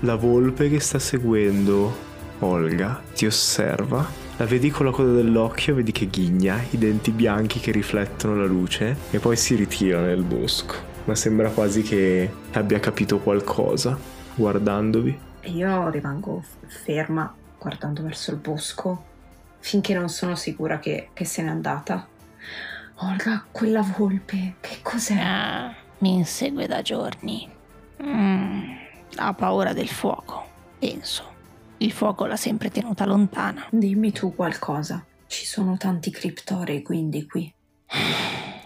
La volpe che sta seguendo Olga ti osserva La vedi con la coda dell'occhio, vedi che ghigna, i denti bianchi che riflettono la luce e poi si ritira nel bosco. Ma sembra quasi che abbia capito qualcosa guardandovi. E io rimango ferma guardando verso il bosco finché non sono sicura che, che se n'è andata. Olga, quella volpe, che cos'è? Ah, mi insegue da giorni. Mm, ha paura del fuoco, penso. Il fuoco l'ha sempre tenuta lontana. Dimmi tu qualcosa. Ci sono tanti criptorei quindi qui.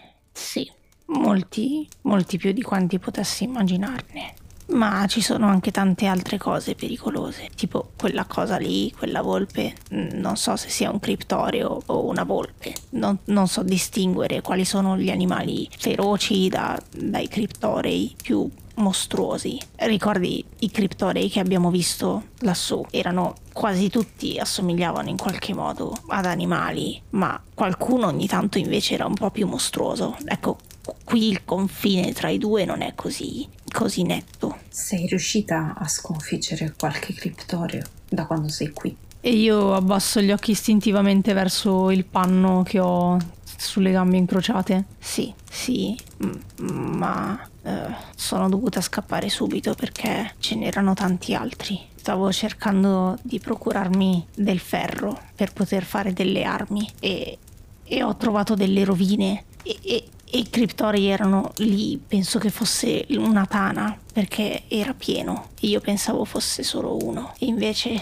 Molti, molti più di quanti potessi immaginarne. Ma ci sono anche tante altre cose pericolose, tipo quella cosa lì, quella volpe. Non so se sia un criptoreo o una volpe. Non, non so distinguere quali sono gli animali feroci da, dai criptorei più mostruosi. Ricordi i criptorei che abbiamo visto lassù? Erano quasi tutti assomigliavano in qualche modo ad animali, ma qualcuno ogni tanto invece era un po' più mostruoso. Ecco, qui il confine tra i due non è così, così netto. Sei riuscita a sconfiggere qualche criptoreo da quando sei qui? E io abbasso gli occhi istintivamente verso il panno che ho sulle gambe incrociate. Sì, sì, ma eh, sono dovuta scappare subito perché ce n'erano tanti altri. Stavo cercando di procurarmi del ferro per poter fare delle armi e, e ho trovato delle rovine e, e i criptori erano lì, penso che fosse una tana perché era pieno e io pensavo fosse solo uno e invece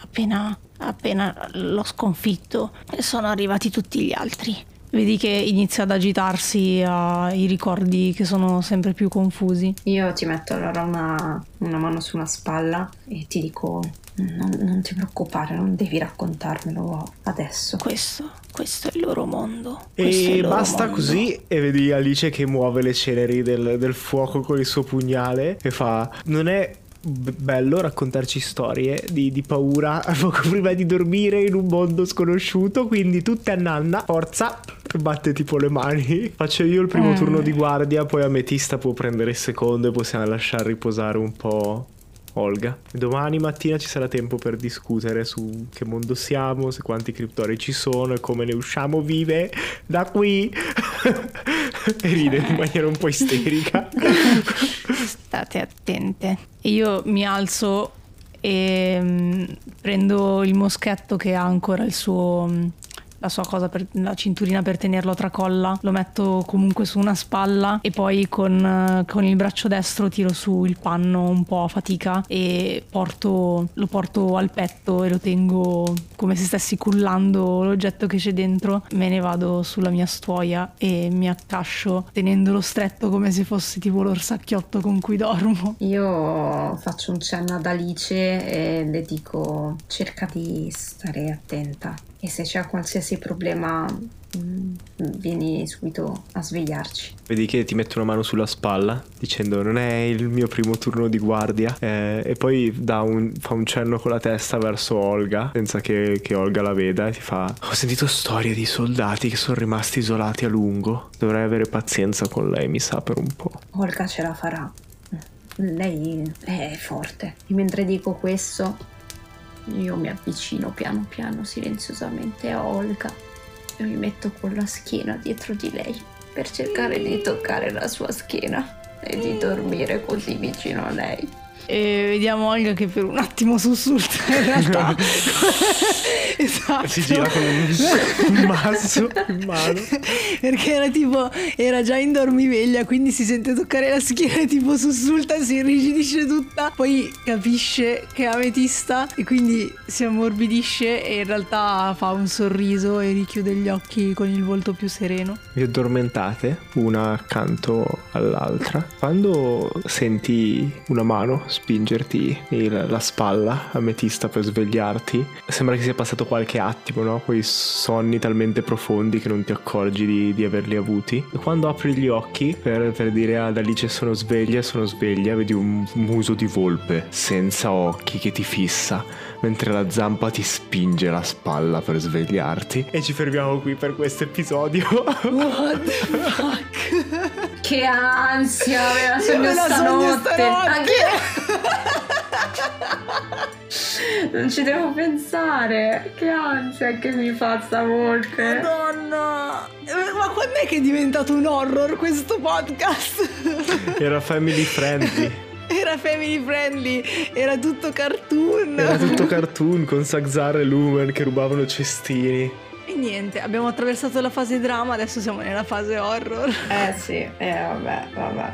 appena, appena l'ho sconfitto sono arrivati tutti gli altri. Vedi che inizia ad agitarsi uh, i ricordi che sono sempre più confusi. Io ti metto allora una, una mano sulla spalla e ti dico non, non, ti preoccupare, non devi raccontarmelo adesso. Questo, questo è il loro mondo. E loro basta mondo. così e vedi Alice che muove le ceneri del, del fuoco con il suo pugnale e fa... Non è bello raccontarci storie di, di, paura poco prima di dormire in un mondo sconosciuto. Quindi tutte a nanna, forza, batte tipo le mani. Faccio io il primo mm. turno di guardia, poi Ametista può prendere il secondo e possiamo lasciar riposare un po'. Olga. Domani mattina ci sarà tempo per discutere su che mondo siamo, se quanti criptori ci sono e come ne usciamo vive da qui. e ride in maniera un po' isterica. State attente. Io mi alzo e mm, prendo il moschetto che ha ancora il suo mm, la sua cosa per la cinturina per tenerlo a tracolla, lo metto comunque su una spalla e poi con, con, il braccio destro tiro su il panno un po' a fatica e porto, lo porto al petto e lo tengo come se stessi cullando l'oggetto che c'è dentro. Me ne vado sulla mia stuoia e mi accascio tenendolo stretto come se fosse tipo l'orsacchiotto con cui dormo. Io faccio un cenno ad Alice e le dico cerca di stare attenta e se c'è qualsiasi problema mm, vieni subito a svegliarci. Vedi che ti mette una mano sulla spalla dicendo non è il mio primo turno di guardia eh, e poi un, fa un cenno con la testa verso Olga senza che, che, Olga la veda e ti fa ho sentito storie di soldati che sono rimasti isolati a lungo dovrei avere pazienza con lei mi sa per un po'. Olga ce la farà. Lei è forte. E mentre dico questo io mi avvicino piano piano silenziosamente a Olga e mi metto con la schiena dietro di lei per cercare di toccare la sua schiena e di dormire così vicino a lei e vediamo Olga che per un attimo sussulta in realtà. Esatto. Si gira con un, mazzo in mano. Perché era tipo era già in dormiveglia quindi si sente toccare la schiena tipo sussulta si irrigidisce tutta poi capisce che è ametista e quindi si ammorbidisce e in realtà fa un sorriso e richiude gli occhi con il volto più sereno. Vi addormentate una accanto all'altra. Quando senti una mano spingerti il, la spalla ametista per svegliarti. Sembra che sia passato qualche attimo, no? Quei sonni talmente profondi che non ti accorgi di, di averli avuti. E quando apri gli occhi per, per dire ad Alice sono sveglia, sono sveglia, vedi un muso di volpe senza occhi che ti fissa mentre la zampa ti spinge la spalla per svegliarti. E ci fermiamo qui per questo episodio. What the fuck? Che ansia, me la sogno stanotte. stanotte. Anche... non ci devo pensare. Che ansia che mi fa sta volpe. Madonna! Ma quando è che è diventato un horror questo podcast? Era family friendly. Era family friendly, era tutto cartoon. Era tutto cartoon con Saxar e Lumen che rubavano cestini. E niente, abbiamo attraversato la fase drama, adesso siamo nella fase horror. Eh sì, eh vabbè, vabbè.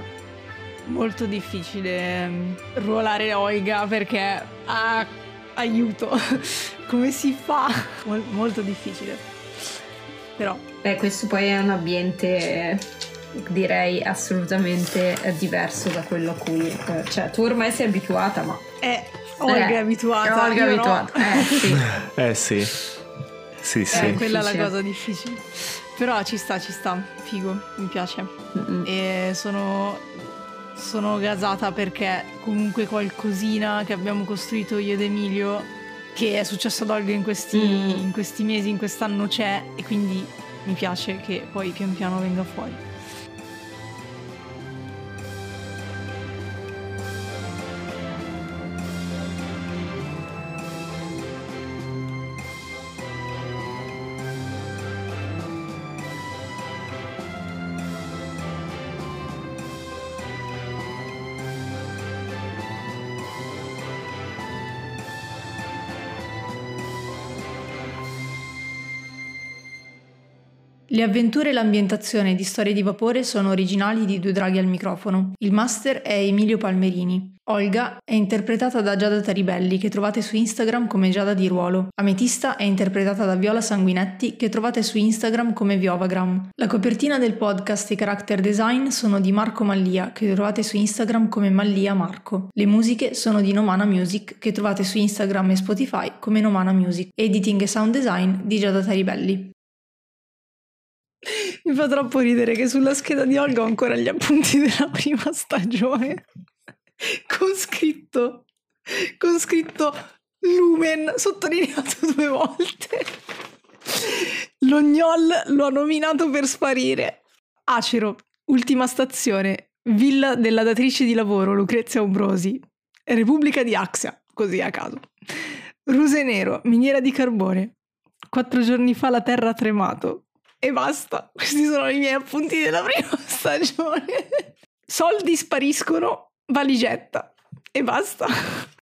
Molto difficile mm, ruolare Oiga perché ah, aiuto. Come si fa? Mol- molto difficile. Però Beh, questo poi è un ambiente direi assolutamente eh, diverso da quello a cui eh, cioè tu ormai sei abituata ma è Olga Eh, è abituata. Olga è io no. abituata eh sì Eh sì. Sì, sì. Eh, quella è la cosa difficile. Però ci sta, ci sta. Figo, mi piace. Mm-mm. E sono, sono gasata perché comunque qualcosina che abbiamo costruito io ed Emilio, che è successo ad Olga in questi, Mm. in questi mesi, in quest'anno c'è e quindi mi piace che poi pian piano venga fuori. Le avventure e l'ambientazione di Storie di Vapore sono originali di Due Draghi al microfono. Il master è Emilio Palmerini. Olga è interpretata da Giada Taribelli, che trovate su Instagram come Giada di Ruolo. Ametista è interpretata da Viola Sanguinetti, che trovate su Instagram come Viovagram. La copertina del podcast e character design sono di Marco Mallia, che trovate su Instagram come Mallia Marco. Le musiche sono di Nomana Music, che trovate su Instagram e Spotify come Nomana Music. Editing e sound design di Giada Taribelli. Mi fa troppo ridere che sulla scheda di Olga ho ancora gli appunti della prima stagione. Con scritto, con scritto Lumen sottolineato due volte. Lo Gnol lo ha nominato per sparire. Acero, ultima stazione, villa della datrice di lavoro Lucrezia Ombrosi, Repubblica di Axia, così a caso. Ruse Nero, miniera di carbone. Quattro giorni fa la terra ha tremato. E basta. Questi sono i miei appunti della prima stagione. Soldi spariscono, valigetta. E basta.